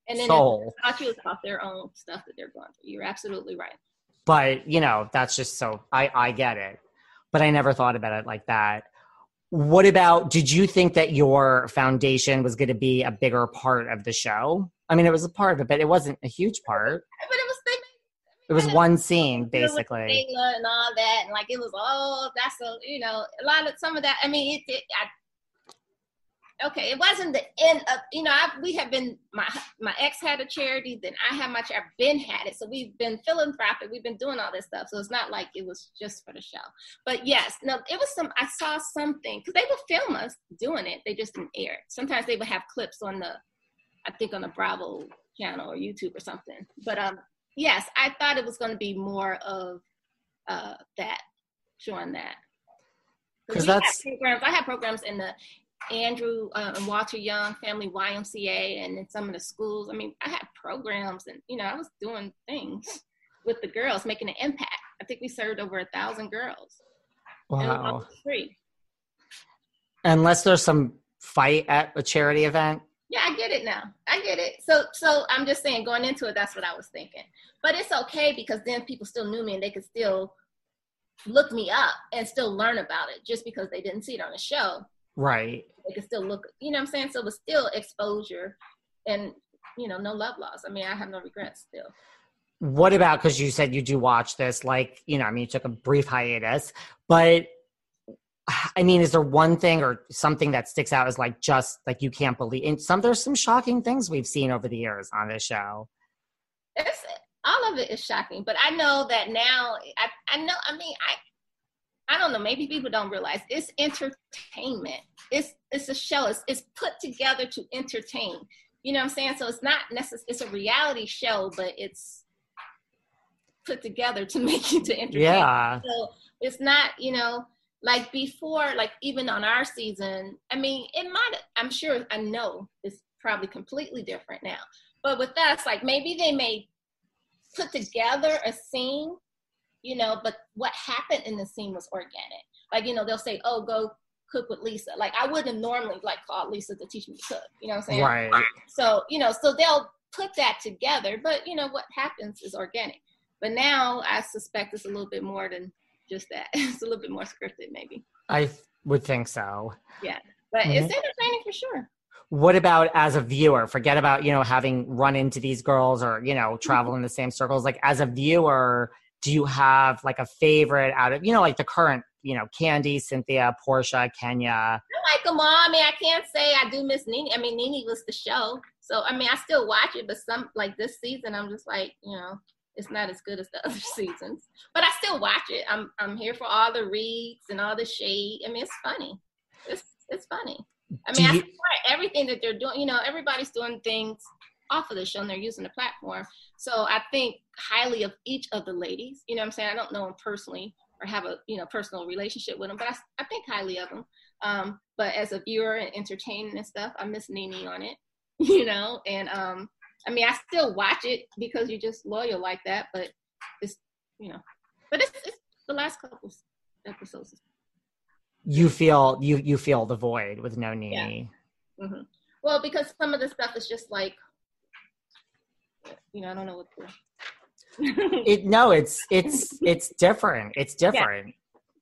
and then soul. it's about, about their own stuff that they're going through. You're absolutely right. But you know that's just so i i get it. But i never thought about it like that. What about did you think that your foundation was going to be a bigger part of the show? I mean it was a part of it but it wasn't a huge part. But it it was one scene basically. and all that and like it was oh that's a you know a lot of some of that i mean it, it I, okay it wasn't the end of you know I, we have been my my ex had a charity then i have my i've been had it so we've been philanthropic we've been doing all this stuff so it's not like it was just for the show. But yes no it was some i saw something because they would film us doing it they just didn't air it. Sometimes they would have clips on the i think on the bravo channel or youtube or something but um yes, I thought it was going to be more of uh, that, showing that. Because that's programs. I have programs in the Andrew uh, and Walter Young Family YMCA and in some of the schools. I mean, I had programs and, you know, I was doing things with the girls, making an impact. I think we served over a thousand girls. Wow. free. Unless there's some fight at a charity event. Yeah, I get it now. I get it. So so I'm just saying going into it, that's what I was thinking. But it's okay because then people still knew me and they could still look me up and still learn about it just because they didn't see it on the show. Right. They could still look, you know what I'm saying? So it was still exposure and, you know, no love loss. I mean, I have no regrets still. What about, because you said you do watch this, like, you know, I mean, you took a brief hiatus, but I mean, is there one thing or something that sticks out as like just like you can't believe? And some there's some shocking things we've seen over the years on this show. It's all of it is shocking, but I know that now. I I know. I mean, I I don't know. Maybe people don't realize it's entertainment. It's it's a show. It's it's put together to entertain. You know what I'm saying? So it's not necessarily it's a reality show, but it's put together to make you to entertain. Yeah. So it's not, you know, like before, like even on our season, I mean, it might, I'm sure, I know it's probably completely different now. But with us, like maybe they may put together a scene, you know, but what happened in the scene was organic. Like, you know, they'll say, oh, go cook with Lisa. Like I wouldn't normally like call Lisa to teach me to cook, you know what I'm saying? Right. So, you know, so they'll put that together, but you know, what happens is organic. But now I suspect it's a little bit more than just that. It's a little bit more scripted, maybe. I would think so. Yeah, but mm-hmm. it's entertaining for sure. What about as a viewer? Forget about you know having run into these girls or you know travel in the same circles. Like as a viewer, do you have like a favorite out of you know like the current you know Kandi, Cynthia, Porsha, Kenya? I like them all. I mean, I can't say I do miss NeNe. I mean, NeNe was the show, so I mean, I still watch it. But some like this season, I'm just like you know it's not as good as the other seasons, but I still watch it. I'm I'm here for all the reads and all the shade. I mean, it's funny. It's it's funny. I mean, I support everything that they're doing. You know, everybody's doing things off of the show and they're using the platform. So I think highly of each of the ladies. You know I'm saying? I don't know them personally or have a you know personal relationship with them, but I, I think highly of them. Um, but as a viewer and entertaining and stuff, I miss NeNe on it. You know, and um, I mean, I still watch it because you're just loyal like that, but it's you know, but it's, it's the last couple episodes. You feel you you feel the void with no NeNe. Yeah. Mm-hmm. Well, because some of the stuff is just like, you know, I don't know what to. it no, it's it's it's different. It's different. Yeah.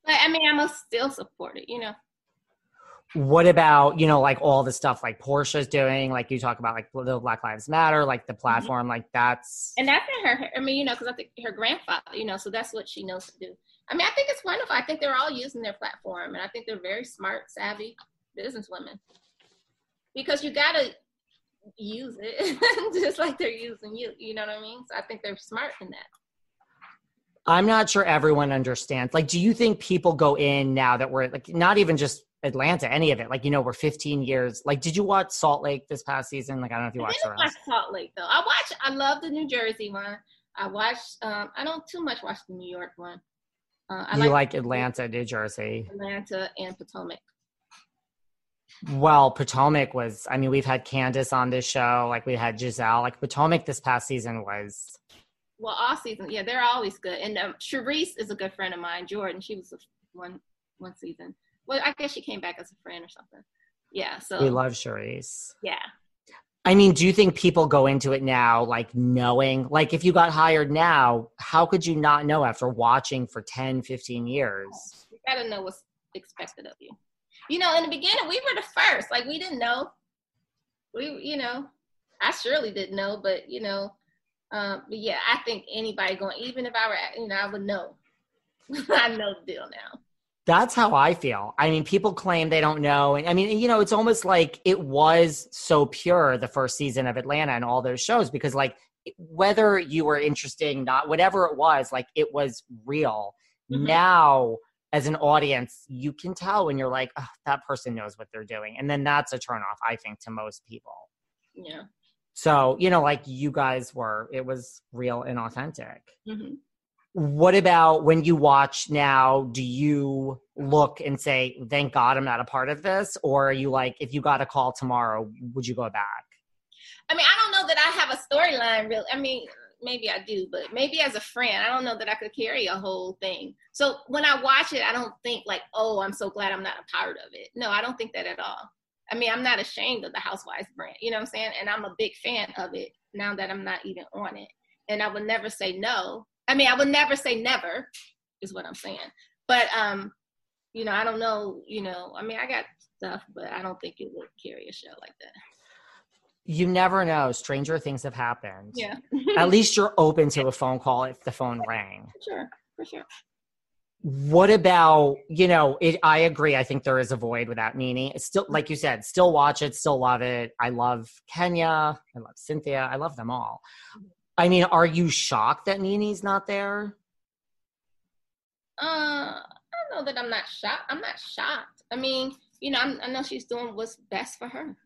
But I mean, I must still support it. You know what about you know like all the stuff like Porsha's doing like you talk about like the Black Lives Matter like the mm-hmm. platform mm-hmm. like that's and that's in her I mean you know because I think her grandfather you know so that's what she knows to do I mean I think it's wonderful I think they're all using their platform and I think they're very smart savvy business women because you gotta use it just like they're using you you know what I mean so I think they're smart in that I'm not sure everyone understands. Like, do you think people go in now that we're like not even just Atlanta, any of it. Like, you know, we're 15 years. Like, did you watch Salt Lake this past season? Like, I don't know if you I watched watch Salt Lake though. I watch. I love the New Jersey one. I watched. Um, I don't too much watch the New York one. Uh, I you like, like Atlanta, New Jersey, Atlanta, and Potomac. Well, Potomac was. I mean, we've had Candiace on this show. Like we had Gizelle. Like Potomac this past season was. Well, all season, yeah, they're always good. And um, Charrisse is a good friend of mine. Jordan, she was one one season. Well, I guess she came back as a friend or something. Yeah. So we love Charrisse. Yeah. I mean, do you think people go into it now like knowing, like if you got hired now, how could you not know after watching for 10, 15 years? You gotta know what's expected of you. You know, in the beginning, we were the first. Like, we didn't know. We, you know, I surely didn't know, but, you know, um, but yeah, I think anybody going, even if I were, you know, I would know. I know the deal now. That's how I feel. I mean, people claim they don't know. And I mean, you know, it's almost like it was so pure the first season of Atlanta and all those shows because, like, whether you were interesting, not whatever it was, like, it was real. Mm-hmm. Now, as an audience, you can tell when you're like, oh, that person knows what they're doing. And then that's a turnoff, I think, to most people. Yeah. So, you know, like you guys were, it was real and authentic. Mm-hmm. What about when you watch now? Do you look and say, "Thank God I'm not a part of this," or are you like, if you got a call tomorrow, would you go back? I mean, I don't know that I have a storyline. Really, I mean, maybe I do, but maybe as a friend, I don't know that I could carry a whole thing. So when I watch it, I don't think like, "Oh, I'm so glad I'm not a part of it." No, I don't think that at all. I mean, I'm not ashamed of the Housewives brand. You know what I'm saying? And I'm a big fan of it now that I'm not even on it. And I would never say no. I mean, I would never say never, is what I'm saying. But um, you know, I don't know. You know, I mean, I got stuff, but I don't think it would carry a show like that. You never know. Stranger things have happened. Yeah. At least you're open to a phone call if the phone rang. sure, for sure. What about, you know, it, I agree. I think there is a void without Nene. It's still, like you said, still watch it, still love it. I love Kenya. I love Cynthia. I love them all. I mean, are you shocked that Nene's not there? Uh, I don't know that I'm not shocked. I'm not shocked. I mean, you know, I'm, I know she's doing what's best for her.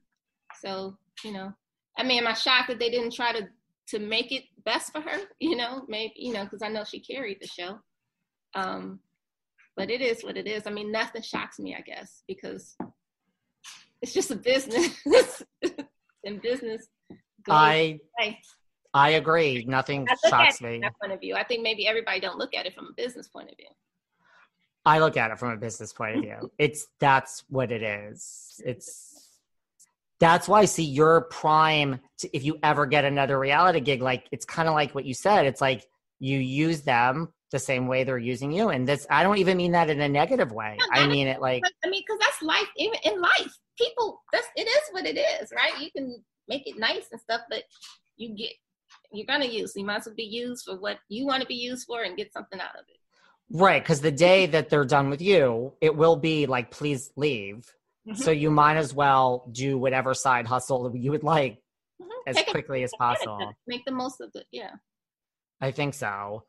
So, you know, I mean, am I shocked that they didn't try to to make it best for her? You know, maybe you know, because I know she carried the show. Um, but it is what it is. I mean, nothing shocks me, I guess, because it's just a business. and business. goes I away. I agree. Nothing I shocks me. from point of view. I think maybe everybody don't look at it from a business point of view. I look at it from a business point of view. It's that's what it is. It's that's why I see your prime. To, if you ever get another reality gig, like it's kind of like what you said. It's like you use them the same way they're using you, and this I don't even mean that in a negative way. No, I mean it like I mean, because that's life. Even in life, people. That's it is what it is, right? You can make it nice and stuff, but you get you're gonna use. You might as well be used for what you want to be used for and get something out of it. right because the day that they're done with you, it will be like please leave. Mhm. So you might as well do whatever side hustle you would like Mhm. as Take quickly as possible. Make the most of it. Yeah. I think so.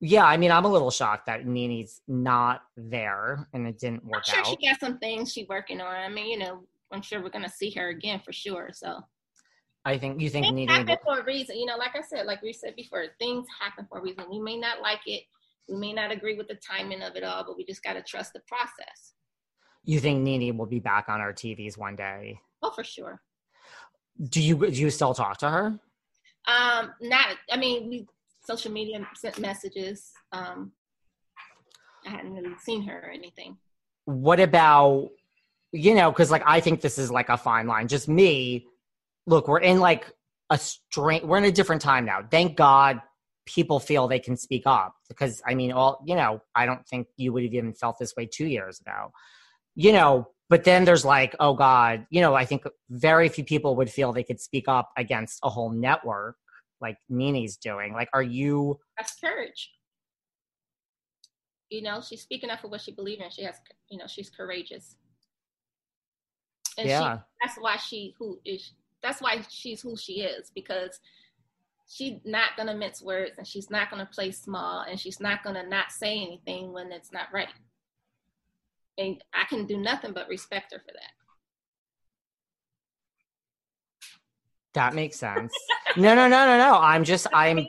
Yeah, I mean, I'm a little shocked that Nene's not there and it didn't I'm work sure out. she got some things she working on. I mean, you know, I'm sure we're gonna see her again for sure. So I think you think things happen for a reason. You know, like I said, like we said before, things happen for a reason. We may not like it. We may not agree with the timing of it all, but we just gotta trust the process. You think Nene will be back on our TVs one day? Oh, for sure. Do you do you still talk to her? Um, not. I mean, we social media sent messages. Um, I hadn't really seen her or anything. What about you know? Because like I think this is like a fine line. Just me. Look, we're in like a strange. We're in a different time now. Thank God people feel they can speak up because I mean, all you know. I don't think you would have even felt this way two years ago. You know, but then there's like, oh God, you know, I think very few people would feel they could speak up against a whole network like Nene's doing. Like, are you? That's courage. You know, she's speaking up for what she believes in. She has, you know, she's courageous. And Yeah. she, that's why she who is. That's why she's who she is because she's not gonna mince words and she's not gonna play small and she's not gonna not say anything when it's not right. And I can do nothing but respect her for that. That makes sense. no, no, no, no, no. I'm just, I'm,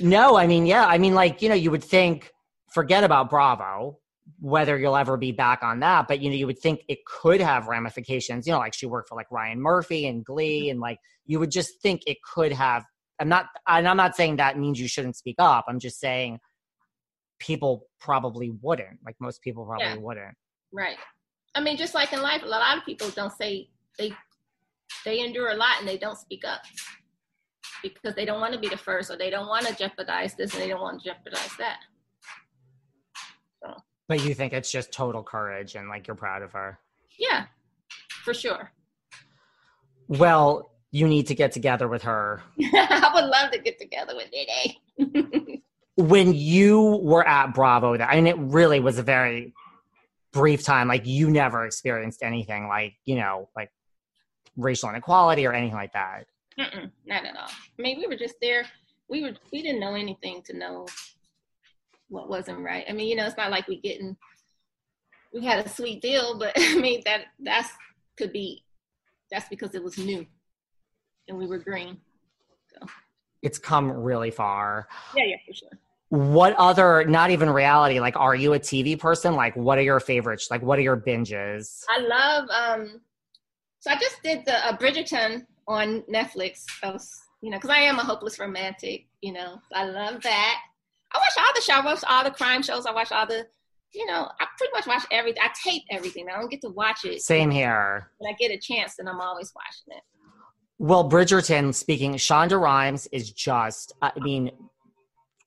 no, I mean, yeah, I mean, like, you know, you would think, forget about Bravo, whether you'll ever be back on that, but, you know, you would think it could have ramifications, you know, like she worked for like Ryan Murphy and Glee, and like, you would just think it could have, I'm not, and I'm not saying that means you shouldn't speak up. I'm just saying people probably wouldn't, like, most people probably Yeah. wouldn't. Right. I mean, just like in life, a lot of people don't say they they endure a lot and they don't speak up because they don't want to be the first or they don't want to jeopardize this and they don't want to jeopardize that. But you think it's just total courage and like you're proud of her. Yeah, for sure. Well, you need to get together with her I would love to get together with Nene. when you were at Bravo, that I mean, it really was a very brief time. Like you never experienced anything like you know, like racial inequality or anything like that. Mm-mm, not at all. I mean, we were just there. We were we didn't know anything to know what wasn't right. I mean, you know, it's not like we getting we had a sweet deal, but I mean that that's could be that's because it was new and we were green. It's come really far. Yeah, yeah, for sure. what other not even reality like are you a tv person like what are your favorites like what are your binges I love. um So I just did the uh, Bridgerton on Netflix. I was, you know, because I am a hopeless romantic. You know, I love that. I watch all the shows. I watch all the crime shows. I watch all the, you know, I pretty much watch everything. I tape everything. I don't get to watch it. same here When I get a chance, then I'm always watching it. well bridgerton speaking shonda rhimes is just i mean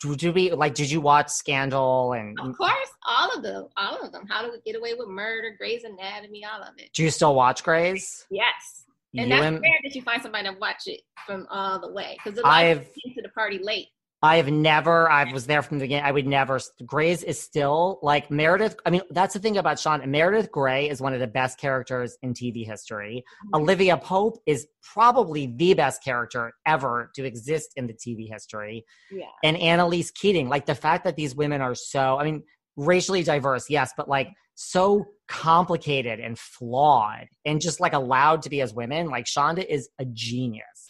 do, do we like did you watch scandal and Of course, all of them, all of them. How do we get away with murder, Grey's Anatomy, all of it. do you still watch Grey's Yes. And You that's and- rare that you find somebody to watch it from all the way because I've- came to the party late. I have never, I was there from the beginning. I would never, Grey's is still like Meredith. I mean, that's the thing about Sean. Meredith Grey is one of the best characters in TV history. Mm-hmm. Olivia Pope is probably the best character ever to exist in the TV history. Yeah. And Annalise Keating, like the fact that these women are so, I mean, racially diverse, yes, but like so complicated and flawed and just like allowed to be as women. Like Shonda is a genius.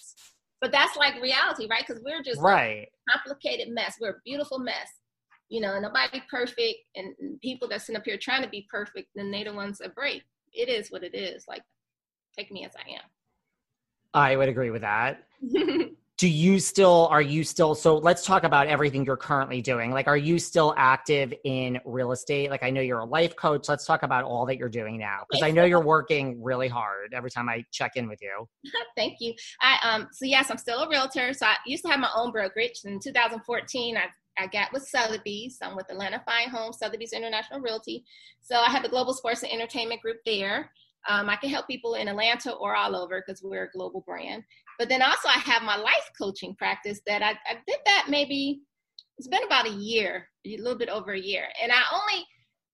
But that's like reality, right? Because we're just Right. a complicated mess. We're a beautiful mess. You know, nobody perfect. And and people that sit up here trying to be perfect, then they the ones that break. It is what it is. Like, take me as I am. I would agree with that. do you still are you still so let's talk about everything you're currently doing like are you still active in real estate like i know you're a life coach let's talk about all that you're doing now because i know you're working really hard every time i check in with you Thank you. I um so yes, I'm still a realtor. So I used to have my own brokerage. In 2014, I I got with Sotheby's. I'm with Atlanta Fine Homes, Sotheby's International Realty. So I have the Global Sports and Entertainment Group there. Um, I can help people in Atlanta or all over because we're a global brand. But then also I have my life coaching practice that I, I did that maybe it's been about a year, a little bit over a year. And I only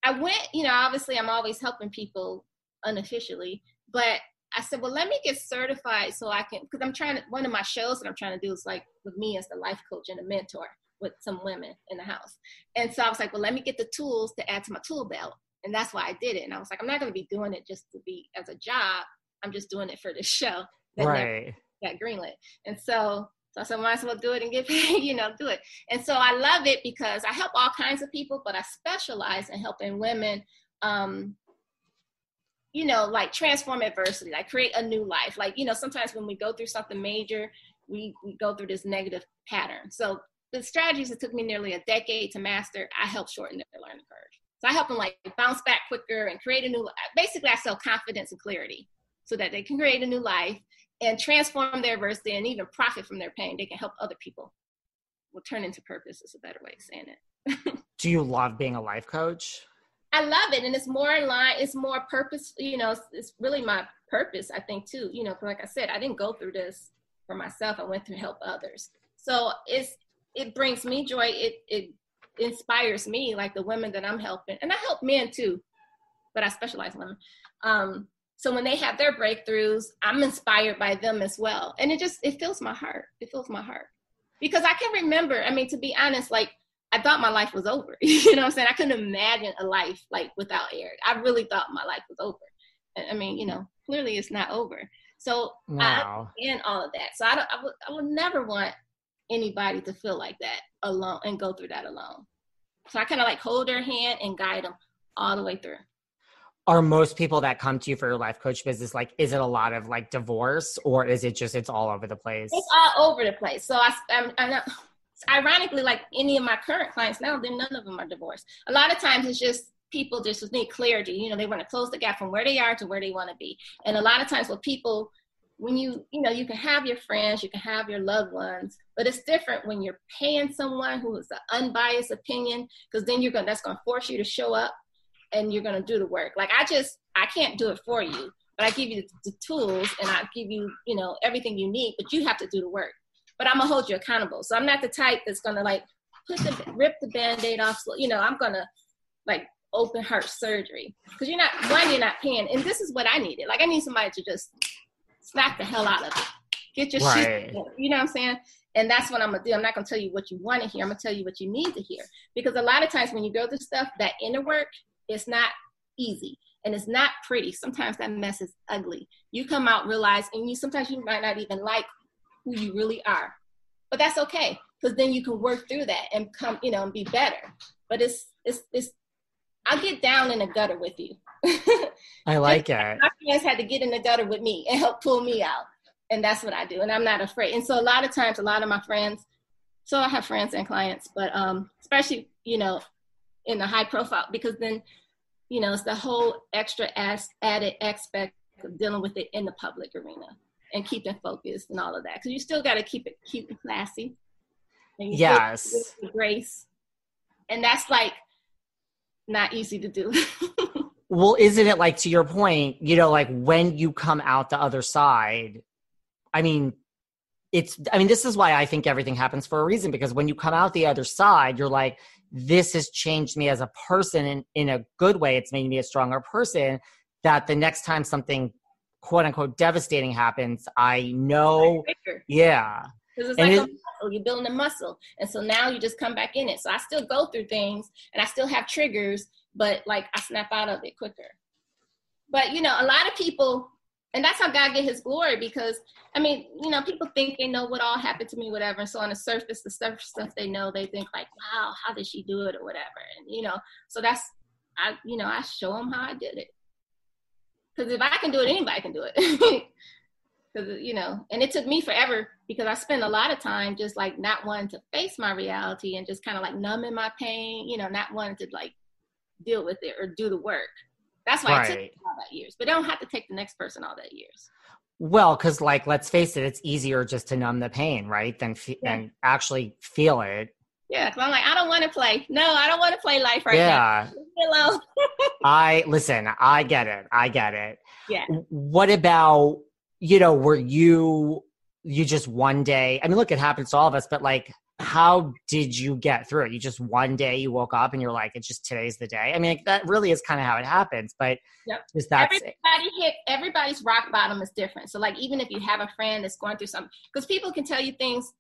I went, you know, obviously I'm always helping people unofficially, but I said, well, let me get certified so I can, because I'm trying to, one of my shows that I'm trying to do is like with me as the life coach and a mentor with some women in the house. And so I was like, well, let me get the tools to add to my tool belt. And that's why I did it. And I was like, I'm not going to be doing it just to be as a job. I'm just doing it for this show that right got greenlit. And so, so I said, might as well do it and get paid, you know, do it. And so I love it because I help all kinds of people, but I specialize in helping women, um, you know, like transform adversity, like create a new life. Like, you know, sometimes when we go through something major, we, we go through this negative pattern. So the strategies that took me nearly a decade to master, I help shorten their learning curve. So I help them like bounce back quicker and create a new, basically I sell confidence and clarity so that they can create a new life and transform their adversity and even profit from their pain. They can help other people. Will turn into purpose is a better way of saying it. do you love being a life coach I love it, and it's more in line. It's more purpose. You know, it's, it's really my purpose. I think too. You know, like I said, I didn't go through this for myself. I went to help others. So it's it brings me joy. It it inspires me, like the women that I'm helping, and I help men too, but I specialize in women. Um, so when they have their breakthroughs, I'm inspired by them as well, and it just it fills my heart. It fills my heart because I can remember. I mean, to be honest, like I thought my life was over. you know what I'm saying? I couldn't imagine a life like without Eric. I really thought my life was over. I mean, you know, clearly it's not over. So wow I understand all of that. So I, don't, I, would, I would never want anybody to feel like that alone and go through that alone. So I kind of like hold their hand and guide them all the way through. are most people that come to you for your life coach business like is it a lot of like divorce or is it just it's all over the place It's all over the place. So I, I'm, I'm not, ironically, like any of my current clients now, then none of them are divorced. A lot of times it's just people just need clarity. You know, they want to close the gap from where they are to where they want to be. And a lot of times with people, when you, you know, you can have your friends, you can have your loved ones, but it's different when you're paying someone who is an unbiased opinion, because then you're to, that's to force you to show up and you're to do the work. Like I just, I can't do it for you, but I give you the tools and I give you, you know, everything you need, but you have to do the work but I'm gonna hold you accountable. So I'm not the type that's gonna like put the rip the band-aid off. So, you know, I'm gonna like open heart surgery because you're not one, you're not paying, and this is what I needed. Like I need somebody to just smack the hell out of it, get your Right. shit. together. You know what I'm saying? And that's what I'm gonna do. I'm not gonna tell you what you want to hear. I'm gonna tell you what you need to hear because a lot of times when you go through stuff, that inner work, it's not easy and it's not pretty. Sometimes that mess is ugly. You come out realize, and you sometimes you might not even like who you really are. But that's okay because then you can work through that and come, you know, and be better. But it's it's it's I'll get down in the gutter with you. I like it. My friends had to get in the gutter with me and help pull me out. And that's what I do. And I'm not afraid. And so a lot of times, a lot of my friends, so I have friends and clients, but um, especially, you know, in the high profile, because then, you know, it's the whole extra as, added aspect of dealing with it in the public arena and keeping focused and all of that. Because you still got to keep it, keep it classy. yes. Grace. And that's like not easy to do. well, isn't it like to your point, you know, like when you come out the other side, I mean, it's, I mean, this is why I think everything happens for a reason because when you come out the other side, you're like, this has changed me as a person in, in a good way. It's made me a stronger person. That the next time something quote unquote devastating happens, I know. Yeah. Because it's like it, muscle, you're building a muscle. And so now you just come back in it. So I still go through things and I still have triggers, but like I snap out of it quicker. But you know, a lot of people, and that's how God get his glory because I mean, you know, people think they know what all happened to me, whatever. And so on the surface, the surface stuff they know, they think like, wow, how did she do it or whatever. And you know, so that's I, you know, I show them how I did it. Because if I can do it, anybody can do it. because you know and it took me forever because i spend a lot of time just like not wanting to face my reality and just kind of like numbing my pain you know not wanting to like deal with it or do the work that's why right. it took all that years but I don't have to take the next person all that years well because like let's face it it's easier just to numb the pain right than fe- yeah. than actually feel it yeah, because I'm like, I don't want to play. No, I don't want to play life right now. yeah. now. I listen. I get it. I get it. Yeah. What about you know, were you you just one day? I mean, look, it happens to all of us, but like how did you get through it? You just one day you woke up and you're like, it's just today's the day. I mean, that really is kind of how it happens. But yep. just that's everybody hit everybody's rock bottom is different. So like even if you have a friend that's going through something, because people can tell you things,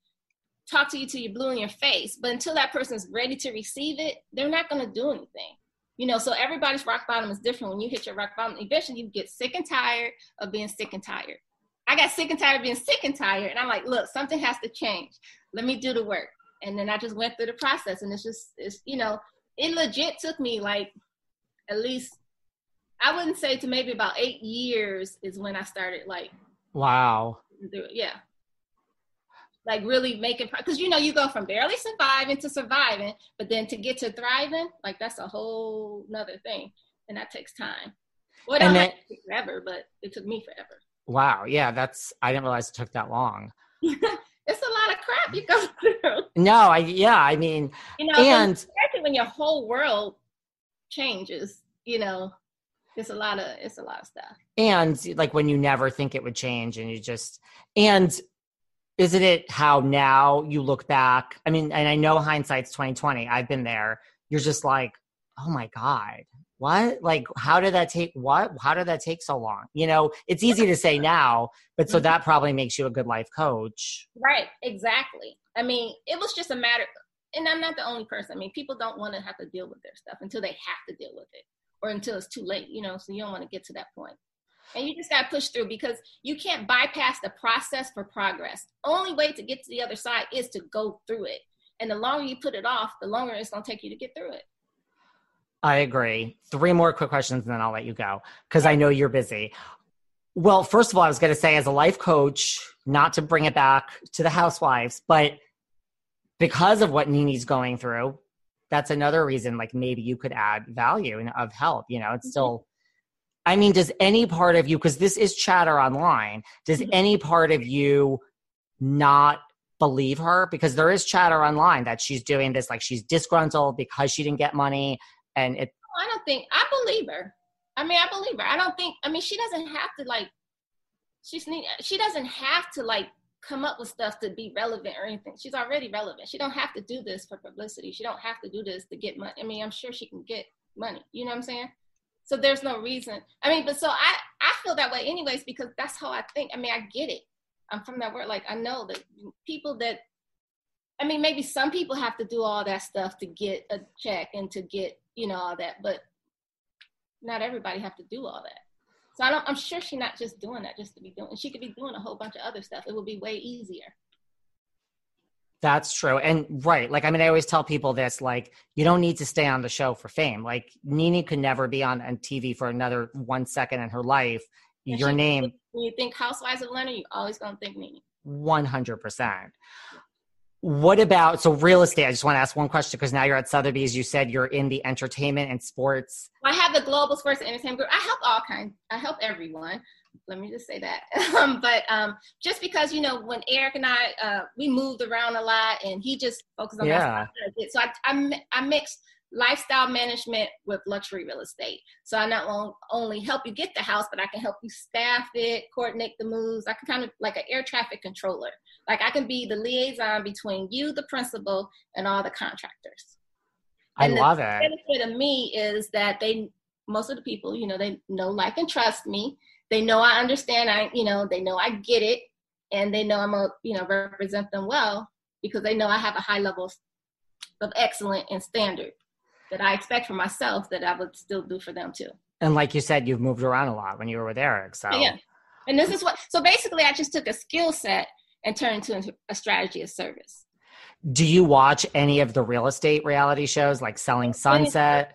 talk to you till you're blue in your face, but until that person's ready to receive it, they're not going to do anything. You know, so everybody's rock bottom is different. When you hit your rock bottom, eventually you get sick and tired of being sick and tired. I got sick and tired of being sick and tired. And I'm like, look, something has to change. Let me do the work. And then I just went through the process. And it's just, it's, you know, it legit took me like at least, I wouldn't say to maybe about eight years is when I started like, wow. Yeah. Like really making, because you know, you go from barely surviving to surviving, but then to get to thriving, like that's a whole nother thing. And that takes time. Well, it and forever, but it took me forever. Wow. Yeah, that's I didn't realize it took that long. it's a lot of crap you go through. No, I yeah, I mean, you know, and especially when your whole world changes, you know, it's a lot of it's a lot of stuff. And like when you never think it would change, and you just and isn't it how now you look back? I mean, and I know hindsight's twenty twenty. I've been there. You're just like, oh my god, what? Like how did that take what? How did that take so long? You know it's easy to say now but so mm-hmm. that probably makes you a good life coach. Right exactly. I mean it was just a matter and i'm not the only person. I mean people don't want to have to deal with their stuff until they have to deal with it or until it's too late you know so you don't want to get to that point. And you just got to push through because you can't bypass the process for progress. Only way to get to the other side is to go through it. And the longer you put it off the longer it's going to take you to get through it I agree. Three more quick questions and then I'll let you go because I know you're busy. Well, first of all, I was going to say, as a life coach, not to bring it back to the housewives, but because of what Nene's going through, that's another reason, like maybe you could add value and of help. You know, it's mm-hmm. still, I mean, does any part of you, because this is chatter online, does mm-hmm. any part of you not believe her? Because there is chatter online that she's doing this, like she's disgruntled because she didn't get money and it i don't think i believe her. I mean i believe her. I don't think i mean she doesn't have to like she's need she doesn't have to like come up with stuff to be relevant or anything. She's already relevant. She don't have to do this for publicity. She don't have to do this to get money i mean i'm sure she can get money. You know what i'm saying? So there's no reason. I mean but so i i feel that way anyways because that's how i think. I mean i get it. I'm from that word like i know that people that I mean, maybe some people have to do all that stuff to get a check and to get, you know, all that, but not everybody have to do all that. So I don't, I'm sure she's not just doing that just to be doing, she could be doing a whole bunch of other stuff. It would be way easier. That's true. And right, like I mean, I always tell people this: like, you don't need to stay on the show for fame. Like, Nene could never be on, on TV for another one second in her life. And Your she- name, When you think Housewives of Atlanta, you always gonna think Nene. one hundred percent. What about so real estate? I just want to ask one question because now you're at Sotheby's. You said you're in the entertainment and sports. I have the Global Sports and Entertainment Group. I help all kinds. I help everyone. Let me just say that. Um, but um, just because you know, when Eric and I uh, we moved around a lot, and he just focused on Yeah. that. So I, I I mix lifestyle management with luxury real estate. So I not only help you get the house, but I can help you staff it, coordinate the moves. I can kind of like an air traffic controller. Like I can be the liaison between you, the principal, and all the contractors I And the love it. benefit of me is that they most of the people you know they know like and trust me they know i understand i you know they know i get it and they know i'm a you know represent them well because they know i have a high level of excellence and standard that i expect for myself that i would still do for them too And like you said, you've moved around a lot when you were with Eric. So yeah and this is what so basically i just took a skill set and turned it into a strategy of service do you watch any of the real estate reality shows like Selling Sunset?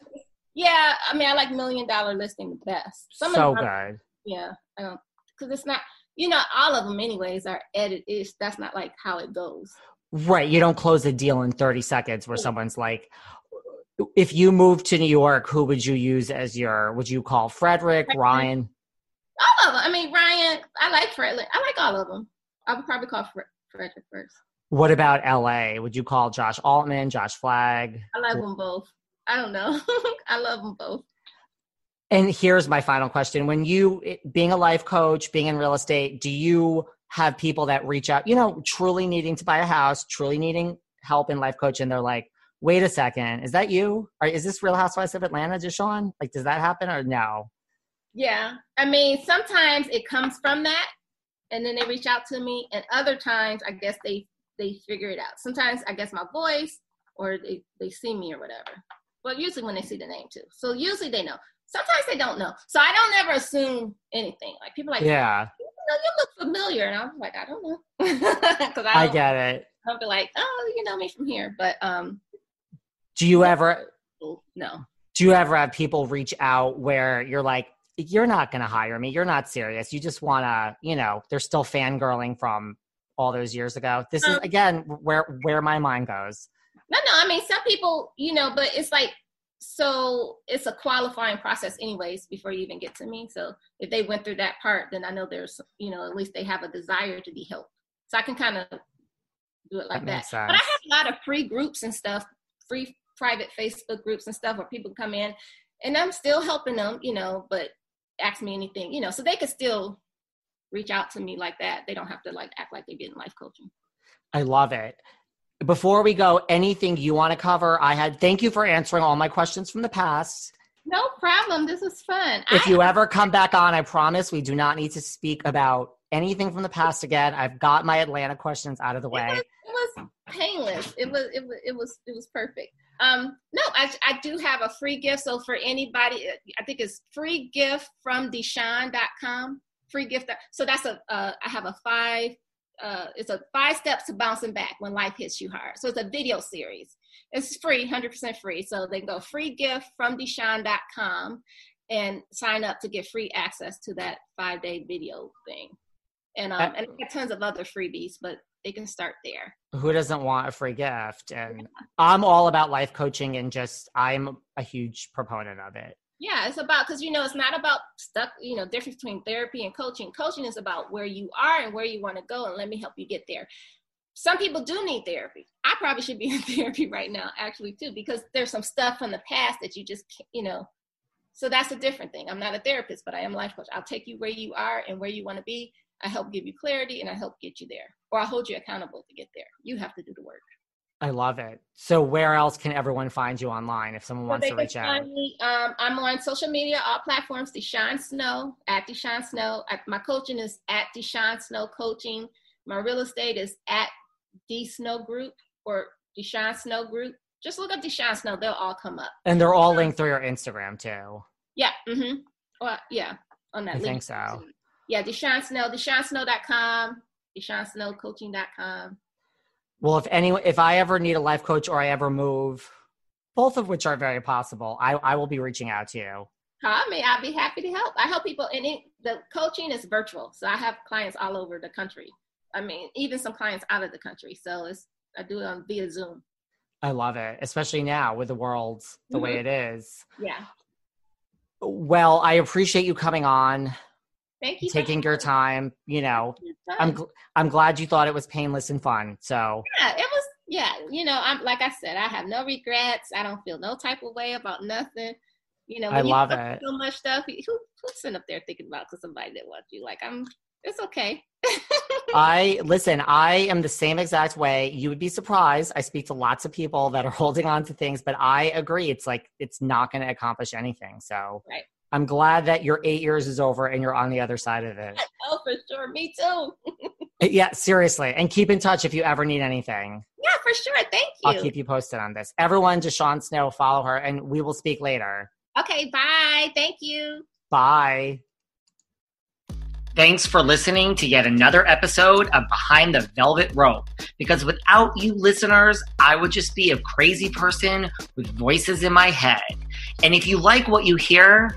yeah i mean i like million dollar listing the best Some of So them good. Yeah, I don't because it's not. You know, all of them anyways are edited. That's not like how it goes. Right. You don't close a deal in 30 seconds where someone's like, if you moved to New York, who would you use as your, would you call Fredrik, Fredrik. Ryan? All of them. I mean, Ryan. I like Fred. I like all of them. I would probably call Fred, Fredrik first. What about LA? Would you call Josh Altman, Josh Flagg? I like them both. I don't know. I love them both. And here's my final question. When you, being a life coach, being in real estate, do you have people that reach out, you know, truly needing to buy a house, truly needing help in life coach, and they're like, wait a second, is that you? Or is this Real Housewives of Atlanta, DeShawn? Like, does that happen or no? Yeah. I mean, sometimes it comes from that, and then they reach out to me, and other times I guess they they figure it out. Sometimes I guess my voice, or they they see me or whatever. But usually when they see the name too. So usually they know. Sometimes they don't know. So I don't ever assume anything. Like people are like, Yeah, you, know, you look familiar, and I'm like, I don't know, because I I don't, get it. I'll be like, oh, you know me from here, but um, Do you ever no. do you ever have people reach out where you're like, you're not going to hire me. You're not serious. You just want to, you know, they're still fangirling from all those years ago. This is Um, again where where my mind goes. No, no. I mean, some people, you know, but it's like, so it's a qualifying process, anyways, before you even get to me. So if they went through that part, then I know there's, you know, at least they have a desire to be helped. So I can kind of do it like That that. But I have a lot of free groups and stuff, free private Facebook groups and stuff where people come in, and I'm still helping them, you know, but ask me anything, you know, so they could still reach out to me like that. They don't have to like act like they're getting life coaching. I love it. Before we go, anything you want to cover? I had thank you for answering all my questions from the past. No problem. This is fun. If I- you ever come back on, I promise we do not need to speak about anything from the past again. I've got my Atlanta questions out of the It way. was, it was painless. It was it was it was it was perfect. Um, no, I I do have a free gift. So for anybody, I think it's free gift from DeShawn.com. Free gift. So that's a uh, I have a five. Uh, it's a five steps to bouncing back when life hits you hard. So it's a video series. It's free, hundred percent free. So they can go free gift from DeShawn.com and sign up to get free access to that five day video thing. And um, and I tons of other freebies, but they can start there. Who doesn't want a free gift? And I'm all about life coaching and just I'm a huge proponent of it. Yeah, it's about because you know it's not about stuck. You know, difference between therapy and coaching. Coaching is about where you are and where you want to go, and let me help you get there. Some people do need therapy. I probably should be in therapy right now, actually, too, because there's some stuff from the past that you just, can't, you know. So that's a different thing. I'm not a therapist, but I am a life coach. I'll take you where you are and where you want to be. I help give you clarity and I help get you there, or I hold you accountable to get there. You have to do the work. I love it. So where else can everyone find you online if someone So wants to reach out? me, um, I'm on social media, all platforms, DeShawn Snow, at DeShawn Snow. At, my coaching is at DeShawn Snow Coaching. My real estate is at D Snow Group or DeShawn Snow Group. Just look up DeShawn Snow, they'll all come up. And they're all linked through your Instagram too. Yeah, mm-hmm. Well, yeah, on that I link. think so. Yeah, DeShawn Snow, DeShawnSnow.com, DeShawnSnowCoaching.com. Well, if any, if I ever need a life coach or I ever move, both of which are very possible, I, I will be reaching out to you. Call me. I'll be happy to help. I help people, and it, the coaching is virtual, so I have clients all over the country. I mean, even some clients out of the country. So it's I do it on via Zoom. I love it, especially now with the world the mm-hmm. way it is. Yeah. Well, I appreciate you coming on. Thank you. For taking your time. You know, I'm gl- I'm glad you thought it was painless and fun. So yeah, it was. Yeah, you know, I'm like I said, I have no regrets. I don't feel no type of way about nothing. You know, I love it. So much stuff. Who, who's sitting up there thinking about because somebody that wants you? Like I'm. It's okay. I listen, I am the same exact way. You would be surprised. I speak to lots of people that are holding on to things, but I agree. It's like it's not going to accomplish anything. So right. I'm glad that your eight years is over and you're on the other side of it. Oh, for sure. Me too. yeah, seriously. And keep in touch if you ever need anything. Yeah, for sure. Thank you. I'll keep you posted on this. Everyone, DeShawn Snow, follow her, and we will speak later. Okay, bye. Thank you. Bye. Thanks for listening to yet another episode of Behind the Velvet Rope. Because without you listeners, I would just be a crazy person with voices in my head. And if you like what you hear,